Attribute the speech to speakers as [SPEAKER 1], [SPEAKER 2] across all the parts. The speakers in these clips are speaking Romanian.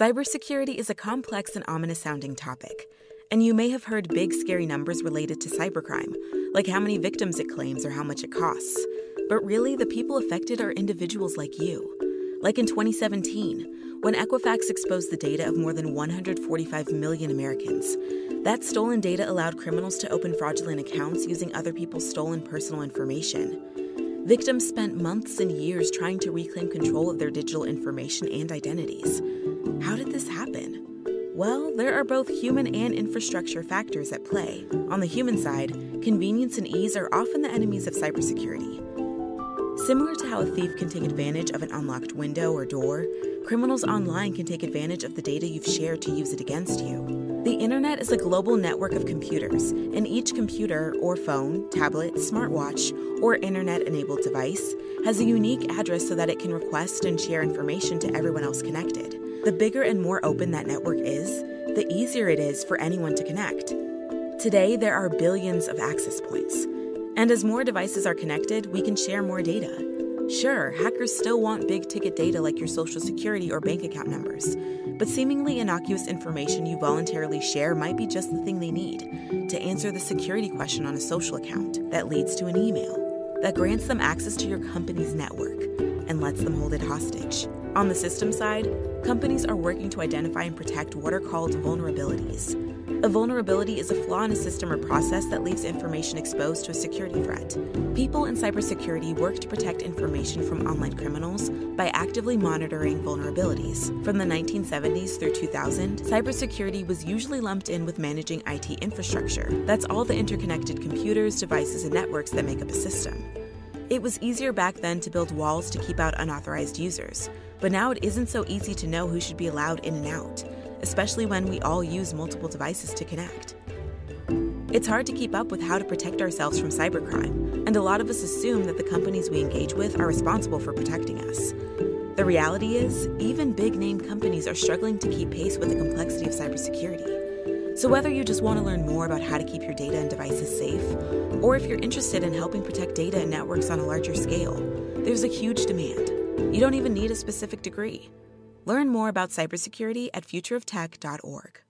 [SPEAKER 1] Cybersecurity is a complex and ominous sounding topic, and you may have heard big, scary numbers related to cybercrime, like how many victims it claims or how much it costs. But really, the people affected are individuals like you. Like in 2017, when Equifax exposed the data of more than 145 million Americans. That stolen data allowed criminals to open fraudulent accounts using other people's stolen personal information. Victims spent months and years trying to reclaim control of their digital information and identities. How did this happen? Well, there are both human and infrastructure factors at play. On the human side, convenience and ease are often the enemies of cybersecurity. Similar to how a thief can take advantage of an unlocked window or door, criminals online can take advantage of the data you've shared to use it against you. The internet is a global network of computers, and each computer or phone, tablet, smartwatch, or internet enabled device has a unique address so that it can request and share information to everyone else connected. The bigger and more open that network is, the easier it is for anyone to connect. Today, there are billions of access points. And as more devices are connected, we can share more data. Sure, hackers still want big ticket data like your social security or bank account numbers, but seemingly innocuous information you voluntarily share might be just the thing they need to answer the security question on a social account that leads to an email that grants them access to your company's network and lets them hold it hostage. On the system side, companies are working to identify and protect what are called vulnerabilities. A vulnerability is a flaw in a system or process that leaves information exposed to a security threat. People in cybersecurity work to protect information from online criminals by actively monitoring vulnerabilities. From the 1970s through 2000, cybersecurity was usually lumped in with managing IT infrastructure. That's all the interconnected computers, devices, and networks that make up a system. It was easier back then to build walls to keep out unauthorized users, but now it isn't so easy to know who should be allowed in and out especially when we all use multiple devices to connect. It's hard to keep up with how to protect ourselves from cybercrime, and a lot of us assume that the companies we engage with are responsible for protecting us. The reality is, even big name companies are struggling to keep pace with the complexity of cybersecurity. So, whether you just want to learn more about how to keep your data and devices safe, or if you're interested in helping protect data and networks on a larger scale, there's a huge demand. You don't even need a specific degree. Learn more about cybersecurity at futureoftech.org.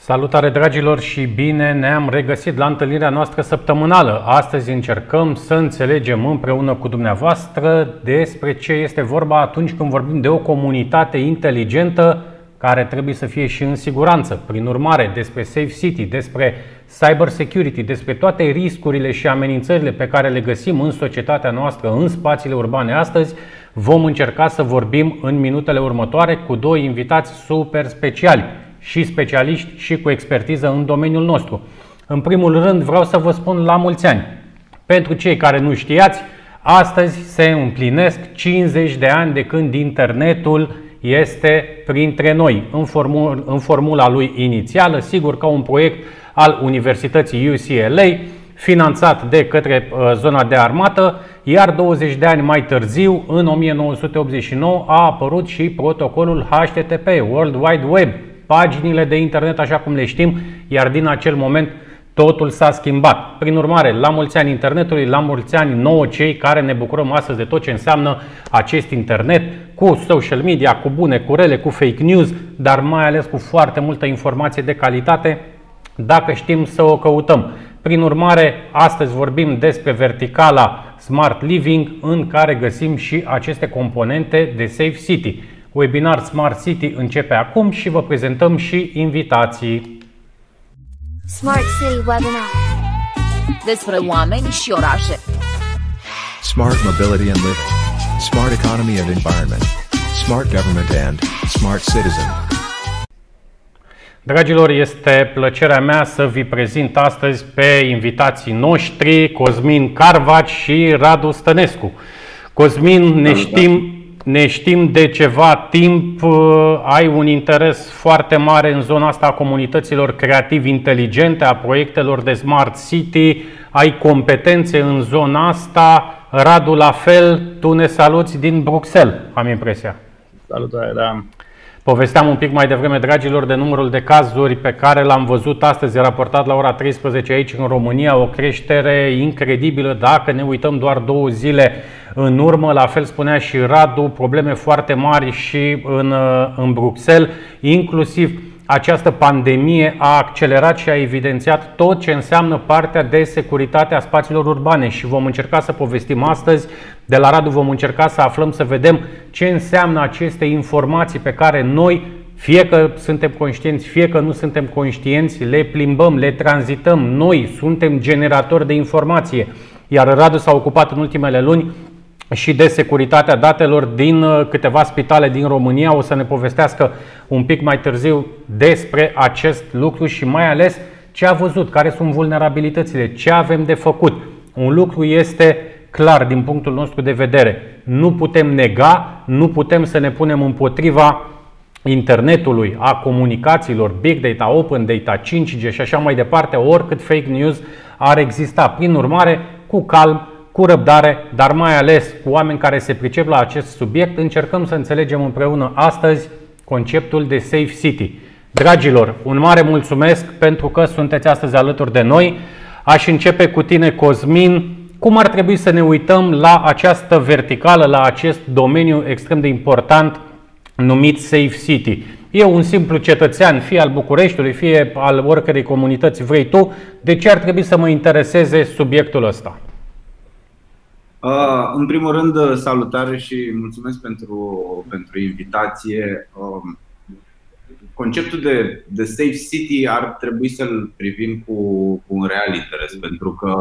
[SPEAKER 2] Salutare dragilor și bine ne-am regăsit la întâlnirea noastră săptămânală. Astăzi încercăm să înțelegem împreună cu dumneavoastră despre ce este vorba atunci când vorbim de o comunitate inteligentă care trebuie să fie și în siguranță. Prin urmare, despre Safe City, despre cyber security, despre toate riscurile și amenințările pe care le găsim în societatea noastră, în spațiile urbane astăzi, vom încerca să vorbim în minutele următoare cu doi invitați super speciali și specialiști și cu expertiză în domeniul nostru. În primul rând vreau să vă spun la mulți ani. Pentru cei care nu știați, astăzi se împlinesc 50 de ani de când internetul este printre noi în, formul, în formula lui inițială, sigur ca un proiect al Universității UCLA, finanțat de către uh, zona de armată, iar 20 de ani mai târziu, în 1989, a apărut și protocolul HTTP, World Wide Web, paginile de internet așa cum le știm, iar din acel moment totul s-a schimbat. Prin urmare, la mulți ani internetului, la mulți ani nouă cei care ne bucurăm astăzi de tot ce înseamnă acest internet, cu social media, cu bune, cu rele, cu fake news, dar mai ales cu foarte multă informație de calitate, dacă știm să o căutăm. Prin urmare, astăzi vorbim despre verticala Smart Living, în care găsim și aceste componente de Safe City. Webinar Smart City începe acum și vă prezentăm și invitații.
[SPEAKER 3] Smart City Webinar Despre oameni și orașe
[SPEAKER 4] Smart Mobility and Living Smart Economy and Environment Smart Government and Smart Citizen
[SPEAKER 2] Dragilor, este plăcerea mea să vi prezint astăzi pe invitații noștri, Cosmin Carvaci și Radu Stănescu. Cosmin, ne știm, ne știm de ceva timp, uh, ai un interes foarte mare în zona asta a comunităților creativ-inteligente, a proiectelor de Smart City, ai competențe în zona asta. Radu, la fel, tu ne saluți din Bruxelles, am impresia.
[SPEAKER 5] Salutare, da.
[SPEAKER 2] Povesteam un pic mai devreme, dragilor, de numărul de cazuri pe care l-am văzut astăzi raportat la ora 13 aici în România, o creștere incredibilă dacă ne uităm doar două zile în urmă. La fel spunea și Radu, probleme foarte mari și în, în Bruxelles, inclusiv această pandemie a accelerat și a evidențiat tot ce înseamnă partea de securitate a spațiilor urbane și vom încerca să povestim astăzi. De la Radu vom încerca să aflăm, să vedem ce înseamnă aceste informații pe care noi, fie că suntem conștienți, fie că nu suntem conștienți, le plimbăm, le tranzităm. Noi suntem generatori de informație. Iar Radu s-a ocupat în ultimele luni și de securitatea datelor din uh, câteva spitale din România. O să ne povestească un pic mai târziu despre acest lucru și mai ales ce a văzut, care sunt vulnerabilitățile, ce avem de făcut. Un lucru este clar din punctul nostru de vedere. Nu putem nega, nu putem să ne punem împotriva internetului, a comunicațiilor, big data, open data, 5G și așa mai departe, oricât fake news ar exista. Prin urmare, cu calm, cu răbdare, dar mai ales cu oameni care se pricep la acest subiect, încercăm să înțelegem împreună astăzi conceptul de Safe City. Dragilor, un mare mulțumesc pentru că sunteți astăzi alături de noi. Aș începe cu tine, Cosmin. Cum ar trebui să ne uităm la această verticală, la acest domeniu extrem de important numit Safe City? Eu, un simplu cetățean, fie al Bucureștiului, fie al oricărei comunități vrei tu, de ce ar trebui să mă intereseze subiectul ăsta?
[SPEAKER 5] Uh, în primul rând, uh, salutare și mulțumesc pentru, pentru invitație. Um, conceptul de, de Safe City ar trebui să-l privim cu, cu un real interes, pentru că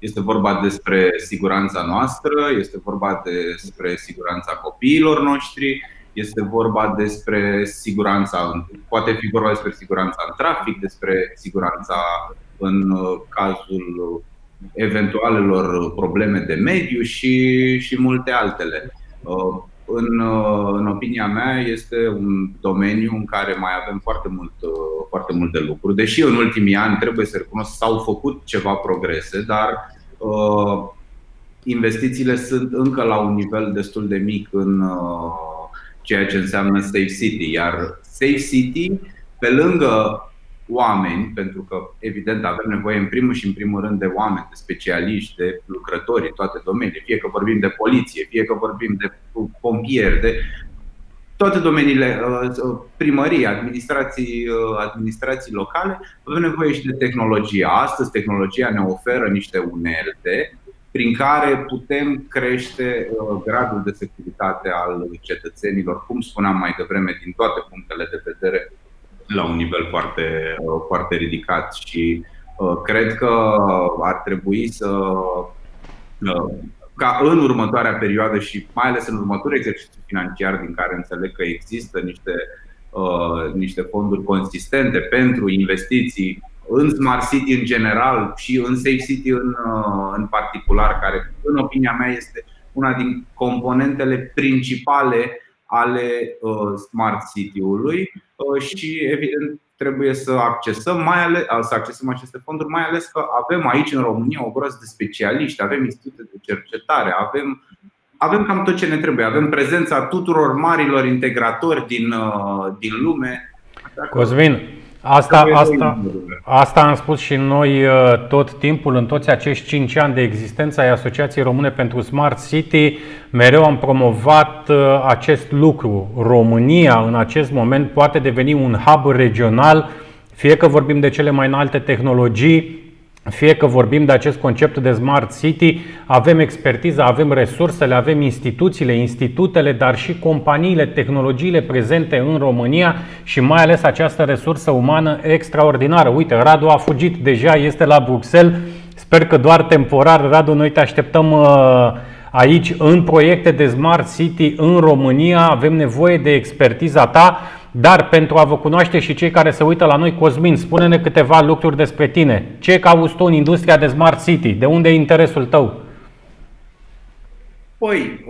[SPEAKER 5] este vorba despre siguranța noastră, este vorba despre siguranța copiilor noștri, este vorba despre siguranța, poate fi vorba despre siguranța în trafic, despre siguranța în uh, cazul eventualelor probleme de mediu și, și multe altele. Uh, în, uh, în opinia mea, este un domeniu în care mai avem foarte, mult, uh, foarte multe lucruri. Deși în ultimii ani, trebuie să recunosc, s-au făcut ceva progrese, dar uh, investițiile sunt încă la un nivel destul de mic în uh, ceea ce înseamnă Safe City. Iar Safe City, pe lângă oameni, pentru că evident avem nevoie în primul și în primul rând de oameni, de specialiști, de lucrători în toate domeniile, fie că vorbim de poliție, fie că vorbim de pompieri, de toate domeniile, uh, uh, primării, administrații, uh, administrații locale, avem nevoie și de tehnologie. Astăzi tehnologia ne oferă niște unelte prin care putem crește gradul de securitate al cetățenilor, cum spuneam mai devreme, din toate punctele de vedere la un nivel foarte, uh, foarte ridicat și uh, cred că ar trebui să uh, ca în următoarea perioadă și mai ales în următorul exercițiu financiar din care înțeleg că există niște, uh, niște fonduri consistente pentru investiții în Smart City în general și în Safe City în, uh, în particular, care în opinia mea este una din componentele principale ale uh, Smart City-ului uh, și evident trebuie să accesăm, mai ales, uh, să accesăm aceste fonduri, mai ales că avem aici în România o groază de specialiști, avem institute de cercetare, avem, avem cam tot ce ne trebuie, avem prezența tuturor marilor integratori din, din lume.
[SPEAKER 2] Cosmin, Asta, asta, asta am spus și noi uh, tot timpul, în toți acești 5 ani de existență ai Asociației Române pentru Smart City, mereu am promovat uh, acest lucru. România, în acest moment, poate deveni un hub regional, fie că vorbim de cele mai înalte tehnologii, fie că vorbim de acest concept de Smart City, avem expertiza, avem resursele, avem instituțiile, institutele, dar și companiile, tehnologiile prezente în România și mai ales această resursă umană extraordinară. Uite, Radu a fugit deja, este la Bruxelles. Sper că doar temporar, Radu, noi te așteptăm uh, aici în proiecte de Smart City în România. Avem nevoie de expertiza ta. Dar pentru a vă cunoaște și cei care se uită la noi, Cosmin, spune-ne câteva lucruri despre tine. Ce cauți tu în industria de Smart City? De unde e interesul tău?
[SPEAKER 5] Păi,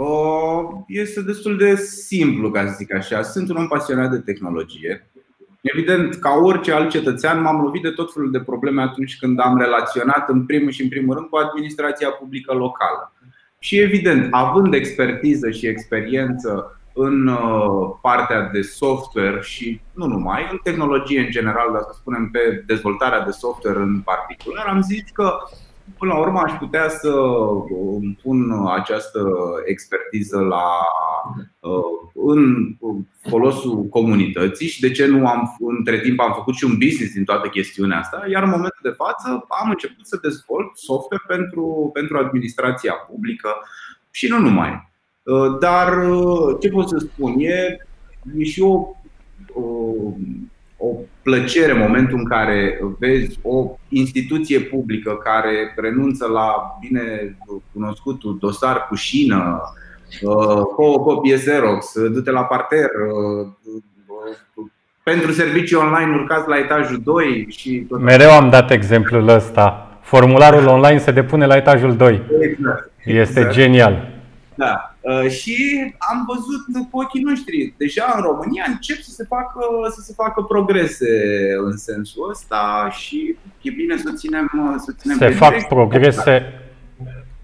[SPEAKER 5] este destul de simplu, ca să zic așa. Sunt un om pasionat de tehnologie. Evident, ca orice alt cetățean, m-am lovit de tot felul de probleme atunci când am relaționat, în primul și în primul rând, cu administrația publică locală. Și evident, având expertiză și experiență în uh, partea de software și nu numai, în tehnologie în general, dar să spunem pe dezvoltarea de software în particular, am zis că până la urmă aș putea să îmi pun această expertiză la, în folosul comunității și de ce nu am, între timp am făcut și un business din toată chestiunea asta, iar în momentul de față am început să dezvolt software pentru, pentru administrația publică și nu numai. Dar ce pot să spun? E, e și o, o, o plăcere în momentul în care vezi o instituție publică care renunță la bine cunoscutul dosar cu șină, cu o copie Xerox, du-te la parter, pentru servicii online urcați la etajul 2 și tot
[SPEAKER 2] Mereu am dat exemplul ăsta. Formularul online se depune la etajul 2. Exact. Este exact. genial.
[SPEAKER 5] Da. Uh, și am văzut cu ochii noștri, deja în România încep să se facă, să se facă progrese în sensul ăsta și e bine să ținem, să ținem
[SPEAKER 2] Se fac direct. progrese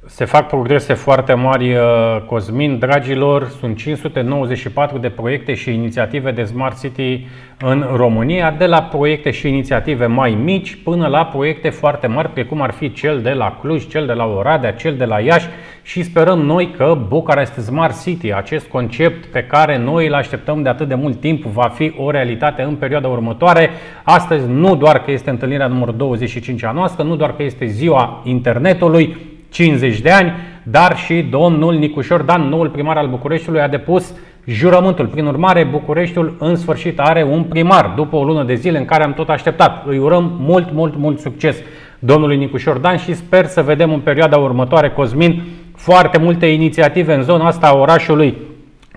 [SPEAKER 2] se fac progrese foarte mari, uh, Cosmin. Dragilor, sunt 594 de proiecte și inițiative de Smart City în România, de la proiecte și inițiative mai mici până la proiecte foarte mari, precum ar fi cel de la Cluj, cel de la Oradea, cel de la Iași și sperăm noi că Bucharest Smart City, acest concept pe care noi îl așteptăm de atât de mult timp, va fi o realitate în perioada următoare. Astăzi nu doar că este întâlnirea numărul 25 a noastră, nu doar că este ziua internetului, 50 de ani, dar și domnul Nicușor Dan, noul primar al Bucureștiului, a depus jurământul. Prin urmare, Bucureștiul în sfârșit are un primar, după o lună de zile în care am tot așteptat. Îi urăm mult, mult, mult succes domnului Nicușor Dan și sper să vedem în perioada următoare, Cosmin, foarte multe inițiative în zona asta a orașului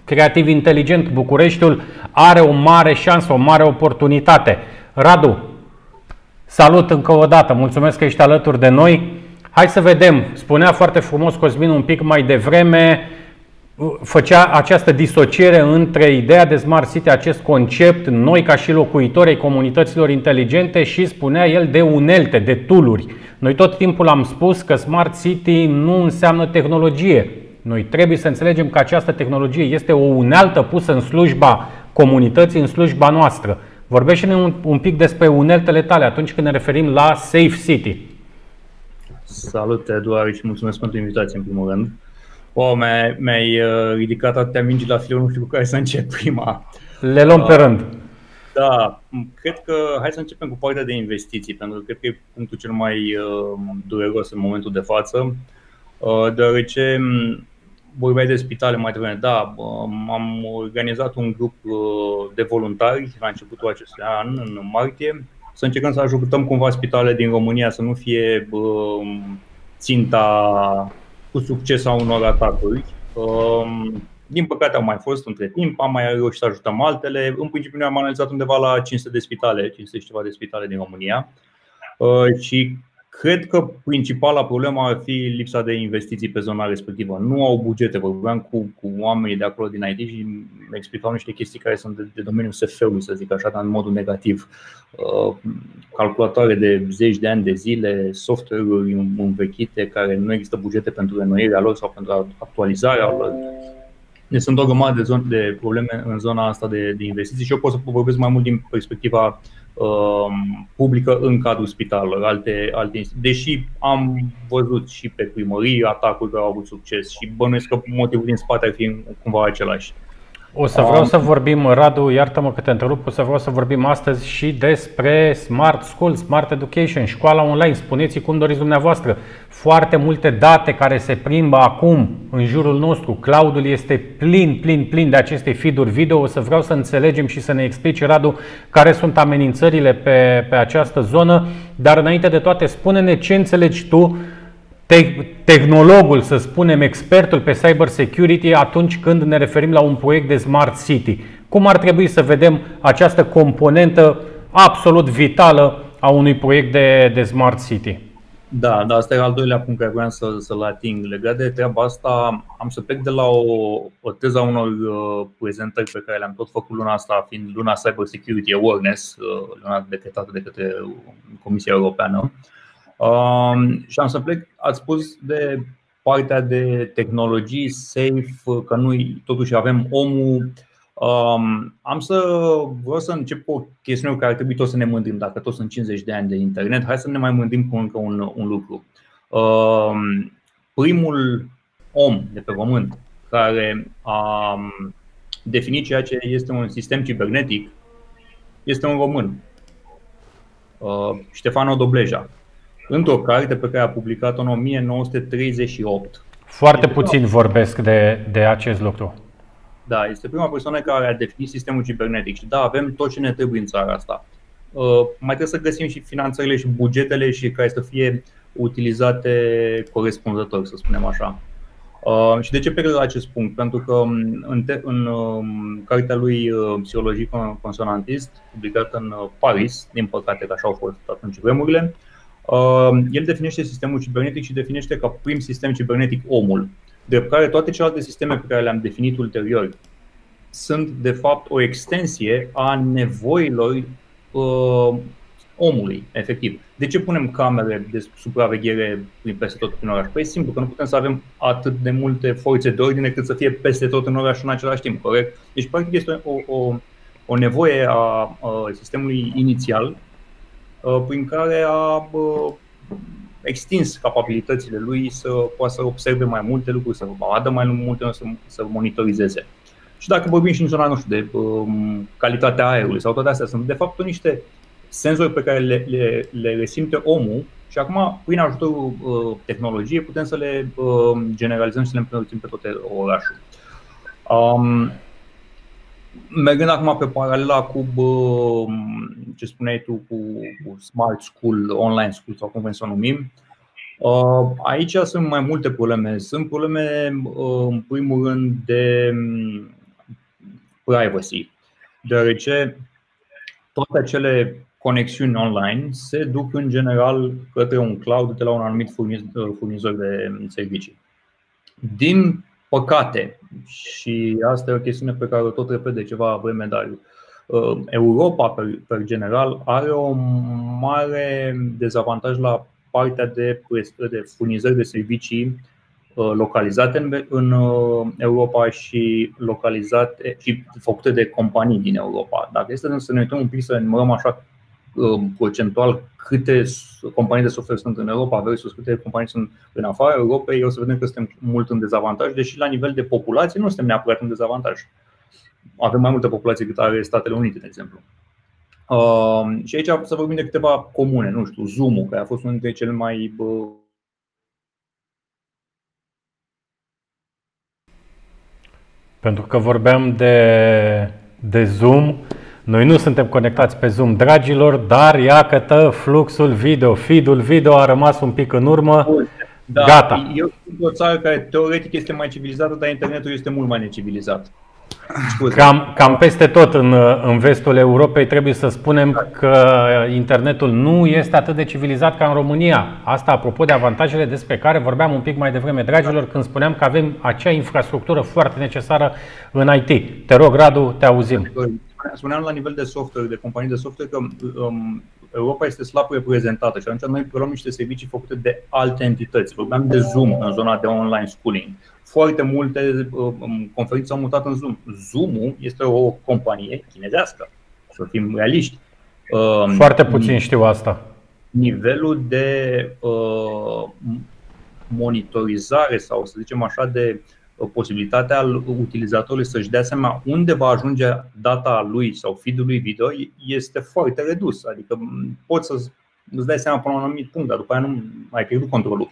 [SPEAKER 2] creativ inteligent. Bucureștiul are o mare șansă, o mare oportunitate. Radu, salut încă o dată, mulțumesc că ești alături de noi. Hai să vedem, spunea foarte frumos Cosmin un pic mai devreme, făcea această disociere între ideea de Smart City, acest concept, noi ca și locuitori ai comunităților inteligente și spunea el de unelte, de tooluri. Noi tot timpul am spus că Smart City nu înseamnă tehnologie. Noi trebuie să înțelegem că această tehnologie este o unealtă pusă în slujba comunității, în slujba noastră. Vorbește-ne un, un pic despre uneltele tale atunci când ne referim la Safe City.
[SPEAKER 6] Salut, Eduard, și mulțumesc pentru invitație, în primul rând. Wow, mi-ai, mi uh, ridicat atâtea mingi la filon, nu știu cu care să încep prima.
[SPEAKER 2] Le luăm pe rând.
[SPEAKER 6] Da, cred că hai să începem cu partea de investiții, pentru că cred că e punctul cel mai uh, dureros în momentul de față, uh, deoarece um, vorbeai de spitale mai devreme. Da, um, am organizat un grup de voluntari la începutul acestui an, în martie, să încercăm să ajutăm cumva spitalele din România să nu fie um, ținta cu succes a unor atacuri. Um, din păcate au mai fost între timp, am mai reușit să ajutăm altele. În principiu noi am analizat undeva la 500 de spitale, 500 și ceva de spitale din România. Uh, și Cred că principala problemă ar fi lipsa de investiții pe zona respectivă. Nu au bugete. Vorbeam cu, cu oamenii de acolo din IT și mi explicau niște chestii care sunt de, de domeniul SF-ului, să zic așa, dar în modul negativ. Uh, calculatoare de zeci de ani de zile, software-uri învechite care nu există bugete pentru renoirea lor sau pentru actualizarea lor. Deci sunt o grămadă de, zone, de probleme în zona asta de, de investiții și eu pot să vorbesc mai mult din perspectiva uh, Um, publică în cadrul spitalelor, alte, alte instituții. Deși am văzut și pe primării atacuri care au avut succes și bănuiesc că motivul din spate ar fi cumva același.
[SPEAKER 2] O să vreau să vorbim, Radu, iartă-mă că te întrerup, o să vreau să vorbim astăzi și despre Smart School, Smart Education, școala online. Spuneți cum doriți dumneavoastră. Foarte multe date care se plimbă acum în jurul nostru. Cloudul este plin, plin, plin de aceste feed-uri video. O să vreau să înțelegem și să ne explici, Radu, care sunt amenințările pe, pe această zonă. Dar înainte de toate, spune-ne ce înțelegi tu te- tehnologul, să spunem, expertul pe cyber security atunci când ne referim la un proiect de smart city. Cum ar trebui să vedem această componentă absolut vitală a unui proiect de, de smart city?
[SPEAKER 6] Da, da, asta e al doilea punct care vreau să, să-l ating. Legat de treaba asta, am să plec de la o, o teză a unor uh, prezentări pe care le-am tot făcut luna asta, fiind luna Cyber Security Awareness, uh, luna decretată de către Comisia Europeană. Uh, Um, și am să plec, ați spus de partea de tehnologii safe, că noi totuși avem omul. Um, am să vreau să încep cu o chestiune care ar trebui tot să ne mândim, dacă tot sunt 50 de ani de internet, hai să ne mai mândim cu încă un, un lucru. Um, primul om de pe pământ care a definit ceea ce este un sistem cibernetic este un român, uh, Ștefano Dobleja, într-o carte pe care a publicat-o în 1938.
[SPEAKER 2] Foarte puțin vorbesc de, de acest lucru.
[SPEAKER 6] Da, este prima persoană care a definit sistemul cibernetic și da, avem tot ce ne trebuie în țara asta. Uh, mai trebuie să găsim și finanțările și bugetele și care să fie utilizate corespunzător, să spunem așa. Uh, și de ce plec la acest punct? Pentru că um, în, te- în uh, cartea lui uh, Psihologie consonantist, publicată în uh, Paris, din păcate că așa au fost atunci vremurile, uh, el definește sistemul cibernetic și definește ca prim sistem cibernetic omul, de care toate celelalte sisteme pe care le-am definit ulterior sunt de fapt o extensie a nevoilor uh, omului, efectiv. De ce punem camere de supraveghere prin peste tot în oraș? Păi e simplu, că nu putem să avem atât de multe forțe de ordine cât să fie peste tot în oraș în același timp, corect? Deci, practic, este o, o, o nevoie a, a sistemului inițial prin care a extins capabilitățile lui să poată să observe mai multe lucruri, să vadă mai multe, să, să monitorizeze. Și dacă vorbim și în zona, nu știu, de um, calitatea aerului sau toate astea, sunt de fapt niște senzori pe care le, le, le resimte omul și acum, prin ajutorul uh, tehnologiei, putem să le uh, generalizăm și să le împărțim pe tot orașul. Um, mergând acum pe paralela cu uh, ce spuneai tu cu, cu Smart School, Online School sau cum vrem să o numim, uh, aici sunt mai multe probleme. Sunt probleme, uh, în primul rând, de um, privacy, deoarece toate acele conexiuni online se duc în general către un cloud de la un anumit furnizor de servicii. Din păcate, și asta e o chestiune pe care o tot repet de ceva vreme, dar uh, Europa, per, general, are o mare dezavantaj la partea de, de furnizări de servicii uh, localizate în, în uh, Europa și localizate și făcute de companii din Europa. Dacă este să ne uităm un pic să numărăm așa Um, procentual câte companii de software sunt în Europa versus câte companii sunt în afara Europei, o să vedem că suntem mult în dezavantaj, deși la nivel de populație nu suntem neapărat în dezavantaj. Avem mai multă populație cât are Statele Unite, de exemplu. Uh, și aici să vorbim de câteva comune, nu știu, Zoom-ul, care a fost unul dintre cele mai
[SPEAKER 2] Pentru că vorbeam de, de Zoom, noi nu suntem conectați pe Zoom, dragilor, dar iată fluxul video, feed-ul video a rămas un pic în urmă. Da, Gata.
[SPEAKER 6] Eu sunt o țară care teoretic este mai civilizată, dar internetul este mult mai necivilizat.
[SPEAKER 2] Cam, cam peste tot în, în vestul Europei trebuie să spunem că internetul nu este atât de civilizat ca în România. Asta apropo de avantajele despre care vorbeam un pic mai devreme, dragilor, când spuneam că avem acea infrastructură foarte necesară în IT. Te rog, Radu, te auzim
[SPEAKER 6] spuneam la nivel de software, de companii de software, că um, Europa este slab reprezentată și atunci noi luăm niște servicii făcute de alte entități. Vorbeam de Zoom în zona de online schooling. Foarte multe um, conferințe au mutat în Zoom. Zoom este o companie chinezească, să fim realiști.
[SPEAKER 2] Um, Foarte puțin știu asta.
[SPEAKER 6] Nivelul de uh, monitorizare sau să zicem așa de uh, posibilitatea al utilizatorului să-și dea seama unde va ajunge data lui sau feed-ul lui video este foarte redus. Adică poți să îți dai seama până la un anumit punct, dar după aia nu ai pierdut controlul.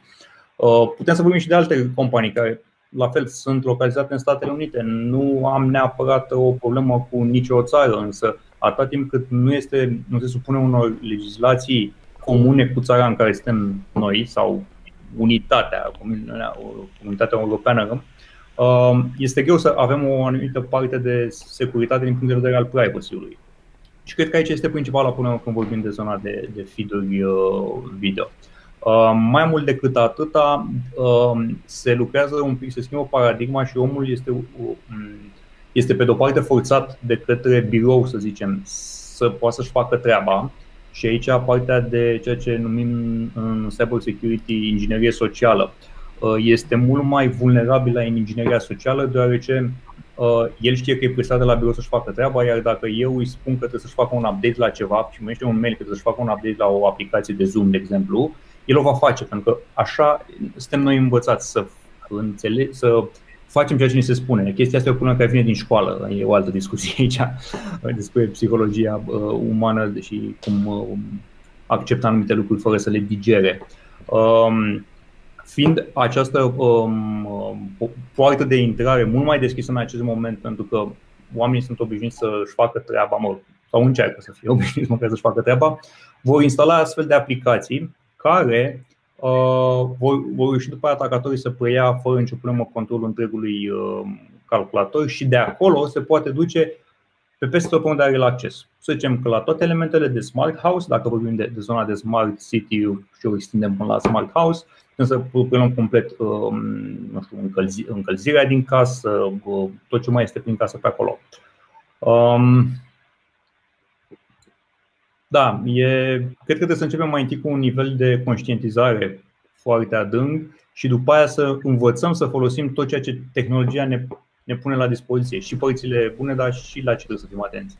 [SPEAKER 6] Uh, putem să vorbim și de alte companii care la fel sunt localizate în Statele Unite. Nu am neapărat o problemă cu nicio țară, însă atâta timp cât nu, este, nu se supune unor legislații comune cu țara în care suntem noi sau unitatea, comunitatea europeană, Um, este greu să avem o anumită parte de securitate din punct de vedere al privacy-ului. Și cred că aici este principala problemă când vorbim de zona de, de feed-uri uh, video. Um, mai mult decât atâta, um, se lucrează un pic, se schimbă paradigma și omul este, este pe de-o parte forțat de către birou, să zicem, să poată să-și facă treaba. Și aici partea de ceea ce numim în cyber security inginerie socială. Este mult mai vulnerabil la ingineria socială, deoarece el știe că e presat de la birou să-și facă treaba, iar dacă eu îi spun că trebuie să-și facă un update la ceva și mă un mail că trebuie să-și facă un update la o aplicație de Zoom, de exemplu, el o va face, pentru că așa suntem noi învățați să înțeleg, să facem ceea ce ni se spune. Chestia asta e o problemă care vine din școală, e o altă discuție aici despre psihologia uh, umană și cum uh, acceptă anumite lucruri fără să le digere. Um, fiind această um, poartă de intrare mult mai deschisă în acest moment, pentru că oamenii sunt obișnuiți să-și facă treaba, mă, sau încearcă să fie obișnuiți măcar să-și facă treaba, vor instala astfel de aplicații care uh, vor, vor reuși după atacatorii să preia fără nicio problemă controlul întregului uh, calculator și de acolo se poate duce pe peste tot pe unde are el acces. Să zicem că la toate elementele de smart house, dacă vorbim de, de zona de smart city și o extindem până la smart house, să preluăm complet um, nu știu, încălzi, încălzirea din casă, uh, tot ce mai este prin casă pe acolo. Um, da, e, cred că trebuie să începem mai întâi cu un nivel de conștientizare foarte adânc și după aia să învățăm să folosim tot ceea ce tehnologia ne, ne pune la dispoziție și părțile bune, dar și la ce trebuie să fim atenți.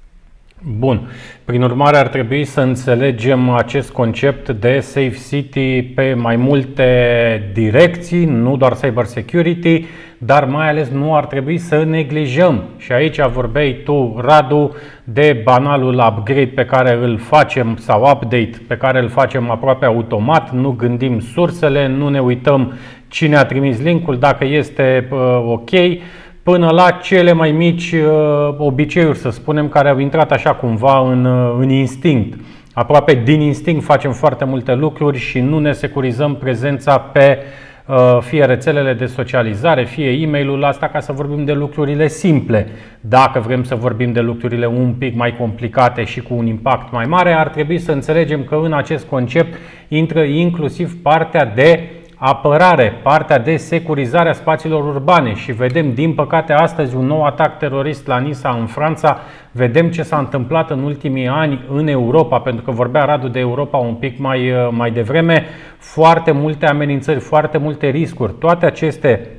[SPEAKER 2] Bun. Prin urmare, ar trebui să înțelegem acest concept de Safe City pe mai multe direcții, nu doar cyber security, dar mai ales nu ar trebui să neglijăm. Și aici vorbeai tu, Radu, de banalul upgrade pe care îl facem sau update pe care îl facem aproape automat, nu gândim sursele, nu ne uităm cine a trimis linkul, dacă este uh, ok până la cele mai mici uh, obiceiuri, să spunem, care au intrat așa cumva în, uh, în instinct. Aproape din instinct facem foarte multe lucruri și nu ne securizăm prezența pe uh, fie rețelele de socializare, fie e mail asta ca să vorbim de lucrurile simple. Dacă vrem să vorbim de lucrurile un pic mai complicate și cu un impact mai mare, ar trebui să înțelegem că în acest concept intră inclusiv partea de apărare, partea de securizare a spațiilor urbane și vedem, din păcate, astăzi un nou atac terorist la Nisa în Franța. Vedem ce s-a întâmplat în ultimii ani în Europa, pentru că vorbea Radu de Europa un pic mai, mai devreme. Foarte multe amenințări, foarte multe riscuri. Toate aceste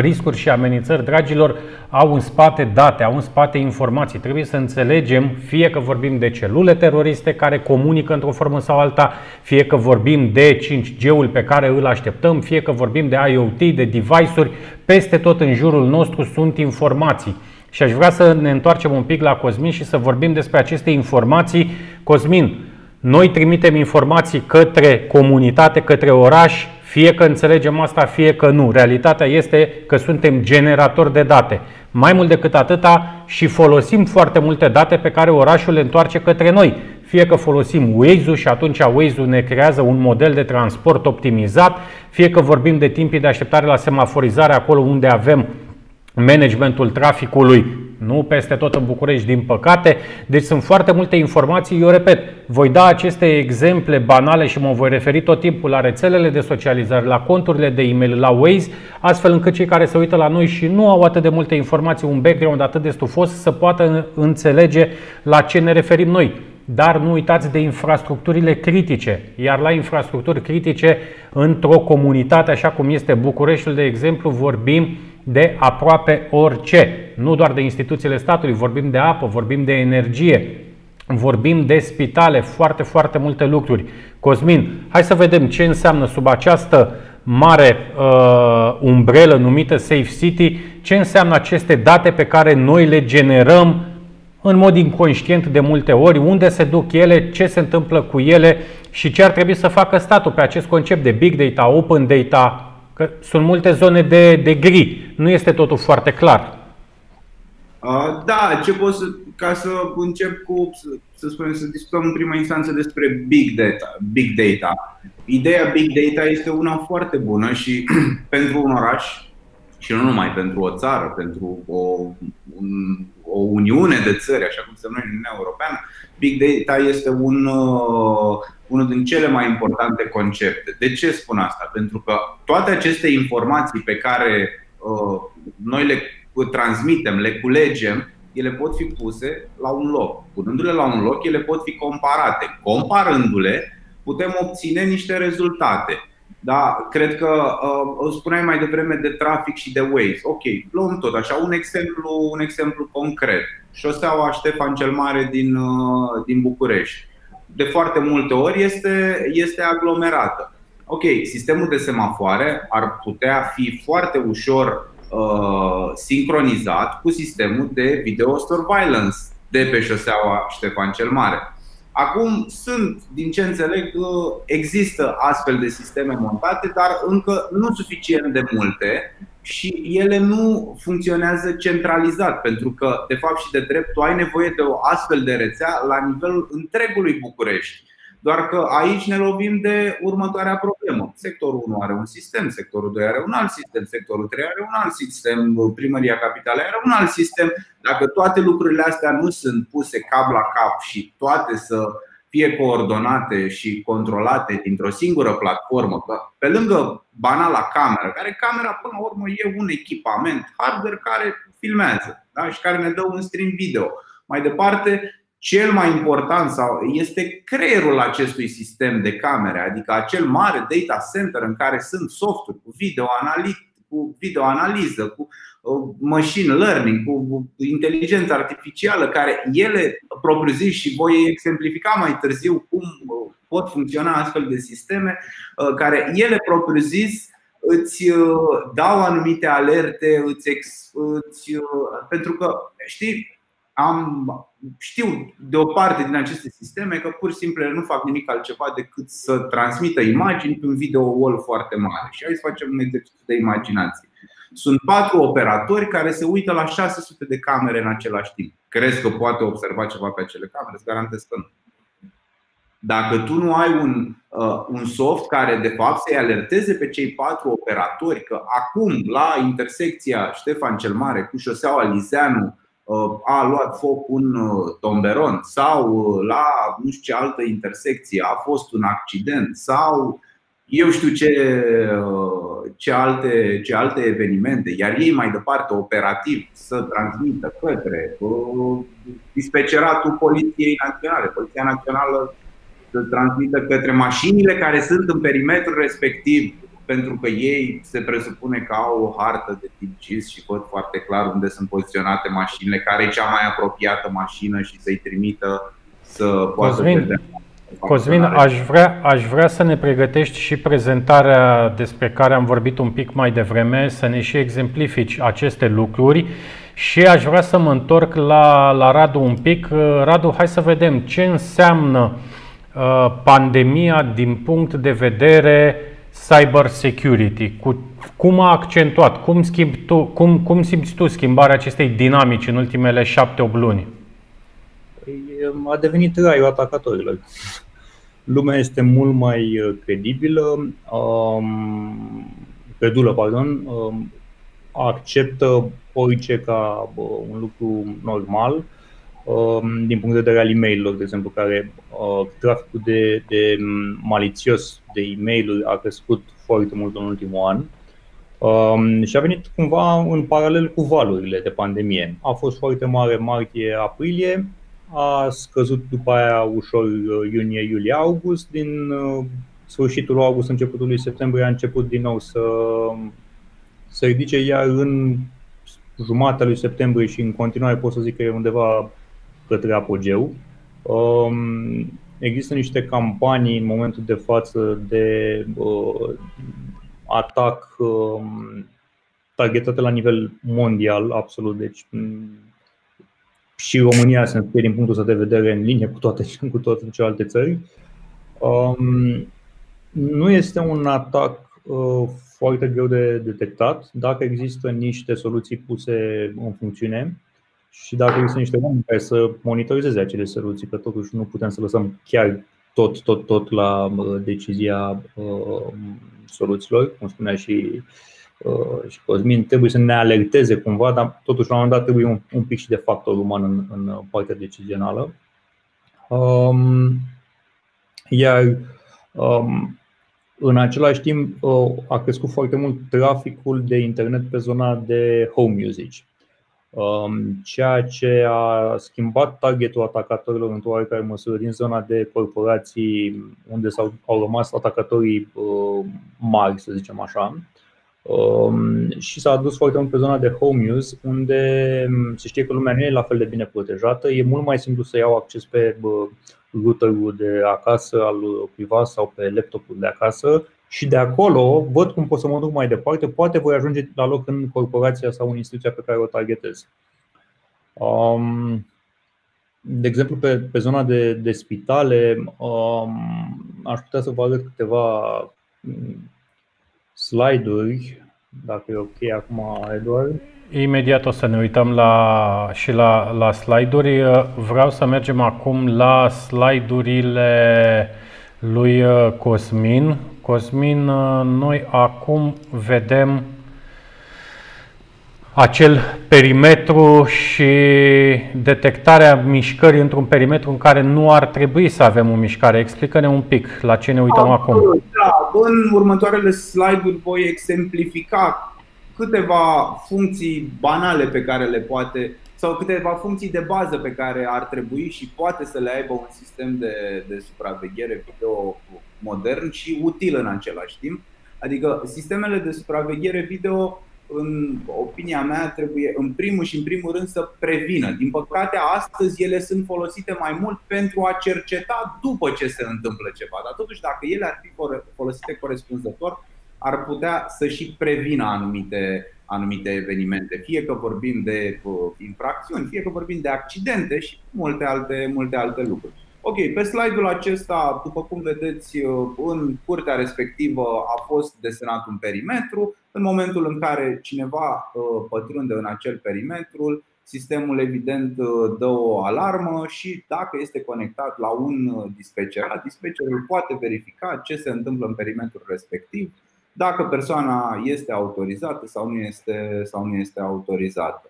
[SPEAKER 2] riscuri și amenințări, dragilor, au în spate date, au în spate informații. Trebuie să înțelegem, fie că vorbim de celule teroriste care comunică într-o formă sau alta, fie că vorbim de 5G-ul pe care îl așteptăm, fie că vorbim de IoT, de device-uri, peste tot în jurul nostru sunt informații. Și aș vrea să ne întoarcem un pic la Cosmin și să vorbim despre aceste informații. Cosmin, noi trimitem informații către comunitate, către oraș, fie că înțelegem asta, fie că nu. Realitatea este că suntem generatori de date. Mai mult decât atâta și folosim foarte multe date pe care orașul le întoarce către noi. Fie că folosim Waze-ul și atunci Waze-ul ne creează un model de transport optimizat, fie că vorbim de timpii de așteptare la semaforizare acolo unde avem managementul traficului nu peste tot în București, din păcate. Deci sunt foarte multe informații. Eu repet, voi da aceste exemple banale și mă voi referi tot timpul la rețelele de socializare, la conturile de e-mail, la Waze, astfel încât cei care se uită la noi și nu au atât de multe informații, un background atât de stufos, să poată înțelege la ce ne referim noi. Dar nu uitați de infrastructurile critice. Iar la infrastructuri critice, într-o comunitate așa cum este Bucureștiul, de exemplu, vorbim de aproape orice. Nu doar de instituțiile statului, vorbim de apă, vorbim de energie, vorbim de spitale, foarte, foarte multe lucruri. Cosmin, hai să vedem ce înseamnă sub această mare uh, umbrelă numită Safe City, ce înseamnă aceste date pe care noi le generăm în mod inconștient de multe ori, unde se duc ele, ce se întâmplă cu ele și ce ar trebui să facă statul pe acest concept de big data, open data, Că sunt multe zone de, de gri, nu este totul foarte clar.
[SPEAKER 5] Uh, da, ce pot să, ca să încep cu, să, să spunem, să discutăm în prima instanță despre big data. Big data. Ideea big data este una foarte bună și pentru un oraș și nu numai pentru o țară, pentru o, un, o uniune de țări, așa cum se noi în Uniunea Europeană, big data este un, uh, unul din cele mai importante concepte. De ce spun asta? Pentru că toate aceste informații pe care uh, noi le transmitem, le culegem, ele pot fi puse la un loc. Punându-le la un loc, ele pot fi comparate. Comparându-le, putem obține niște rezultate. Da, cred că uh, spuneai mai devreme de trafic și de Waze. Ok, luăm tot așa un exemplu, un exemplu concret. Șoseaua Ștefan cel Mare din, uh, din București. De foarte multe ori este, este aglomerată. Ok, sistemul de semafoare ar putea fi foarte ușor uh, sincronizat cu sistemul de video surveillance de pe șoseaua Ștefan cel Mare. Acum sunt, din ce înțeleg, există astfel de sisteme montate, dar încă nu suficient de multe și ele nu funcționează centralizat, pentru că, de fapt și de drept, tu ai nevoie de o astfel de rețea la nivelul întregului București. Doar că aici ne lovim de următoarea problemă. Sectorul 1 are un sistem, sectorul 2 are un alt sistem, sectorul 3 are un alt sistem, primăria capitalei are un alt sistem. Dacă toate lucrurile astea nu sunt puse cap la cap și toate să fie coordonate și controlate dintr-o singură platformă, că pe lângă banala cameră, care camera până la urmă e un echipament hardware care filmează da? și care ne dă un stream video. Mai departe, cel mai important sau este creierul acestui sistem de camere, adică acel mare data center în care sunt softuri cu video, cu video analiză, cu uh, machine learning, cu inteligență artificială, care ele propriu-zis și voi exemplifica mai târziu cum uh, pot funcționa astfel de sisteme, uh, care ele propriu-zis îți dau anumite alerte, îți, îți, pentru că știi, am, știu de o parte din aceste sisteme că pur și simplu nu fac nimic altceva decât să transmită imagini pe un video wall foarte mare. Și aici facem un exercițiu de imaginație. Sunt patru operatori care se uită la 600 de camere în același timp. Crezi că poate observa ceva pe acele camere? Îți garantez că nu. Dacă tu nu ai un, uh, un soft care de fapt să-i alerteze pe cei patru operatori că acum la intersecția Ștefan cel Mare cu șoseaua Lizeanu Uh, a luat foc un uh, tomberon sau uh, la nu știu ce altă intersecție a fost un accident sau eu știu ce, ce, alte, ce alte evenimente, iar ei mai departe operativ să transmită către dispeceratul Poliției Naționale, Poliția Națională să transmită către mașinile care sunt în perimetrul respectiv pentru că ei se presupune că au o hartă de tip GIS și văd foarte clar unde sunt poziționate mașinile, care e cea mai apropiată mașină și să-i trimită să poată
[SPEAKER 2] Cosmin, vedea. Cosmin, aș vrea, aș vrea să ne pregătești și prezentarea despre care am vorbit un pic mai devreme, să ne și exemplifici aceste lucruri și aș vrea să mă întorc la, la Radu un pic. Radu, hai să vedem ce înseamnă uh, pandemia din punct de vedere cyber security, cu, cum a accentuat, cum, schimbi tu, cum, cum simți tu schimbarea acestei dinamici în ultimele șapte-opt luni?
[SPEAKER 6] Păi, a devenit raiul atacatorilor. Lumea este mult mai uh, credibilă, um, credulă, pardon, um, acceptă orice ca uh, un lucru normal Um, din punct de vedere al e mail de exemplu, care uh, traficul de, de malițios de e mail a crescut foarte mult în ultimul an um, și a venit cumva în paralel cu valurile de pandemie. A fost foarte mare martie-aprilie, a scăzut după aia ușor uh, iunie, iulie, august. Din uh, sfârșitul august, începutul lui septembrie a început din nou să se ridice, iar în jumatea lui septembrie și în continuare pot să zic că e undeva către apogeu. Um, există niște campanii în momentul de față de uh, atac um, targetate la nivel mondial, absolut. Deci mm, și România se înscrie din punctul ăsta de vedere în linie cu toate, cu toate celelalte țări. Um, nu este un atac uh, foarte greu de detectat dacă există niște soluții puse în funcțiune și dacă există niște oameni care să monitorizeze acele soluții, că totuși nu putem să lăsăm chiar tot, tot, tot la uh, decizia uh, soluțiilor, cum spunea și, uh, și Cosmin, trebuie să ne alerteze cumva, dar totuși la un moment dat trebuie un, un pic și de factor uman în, în partea decizională. Um, iar um, în același timp uh, a crescut foarte mult traficul de internet pe zona de home usage. Um, ceea ce a schimbat targetul atacatorilor într-o oarecare măsură din zona de corporații unde s-au, au rămas atacatorii uh, mari, să zicem așa, um, și s-a adus foarte mult pe zona de home use, unde um, se știe că lumea nu e la fel de bine protejată. E mult mai simplu să iau acces pe routerul de acasă al cuiva sau pe laptopul de acasă și de acolo văd cum pot să mă duc mai departe, poate voi ajunge la loc în corporația sau în instituția pe care o targetez. Um, de exemplu, pe, pe zona de, de spitale, um, aș putea să vă arăt câteva mm, slide-uri, dacă e ok acum, Eduard.
[SPEAKER 2] Imediat o să ne uităm la, și la, la slide-uri. Vreau să mergem acum la slide-urile lui Cosmin, Cosmin, uh, noi acum vedem acel perimetru și detectarea mișcării într-un perimetru în care nu ar trebui să avem o mișcare. Explică-ne un pic la ce ne uităm acum.
[SPEAKER 5] Da, în următoarele slide-uri voi exemplifica câteva funcții banale pe care le poate sau câteva funcții de bază pe care ar trebui și poate să le aibă un sistem de, de supraveghere video modern și util în același timp. Adică sistemele de supraveghere video, în opinia mea, trebuie în primul și în primul rând să prevină. Din păcate, astăzi ele sunt folosite mai mult pentru a cerceta după ce se întâmplă ceva. Dar totuși, dacă ele ar fi folosite corespunzător, ar putea să și prevină anumite, anumite evenimente, fie că vorbim de uh, infracțiuni, fie că vorbim de accidente și multe alte, multe alte lucruri. Ok, pe slide-ul acesta, după cum vedeți, uh, în curtea respectivă a fost desenat un perimetru. În momentul în care cineva uh, pătrunde în acel perimetru, sistemul evident uh, dă o alarmă și dacă este conectat la un dispecerat, dispecerii poate verifica ce se întâmplă în perimetrul respectiv, dacă persoana este autorizată sau nu este, sau nu este autorizată.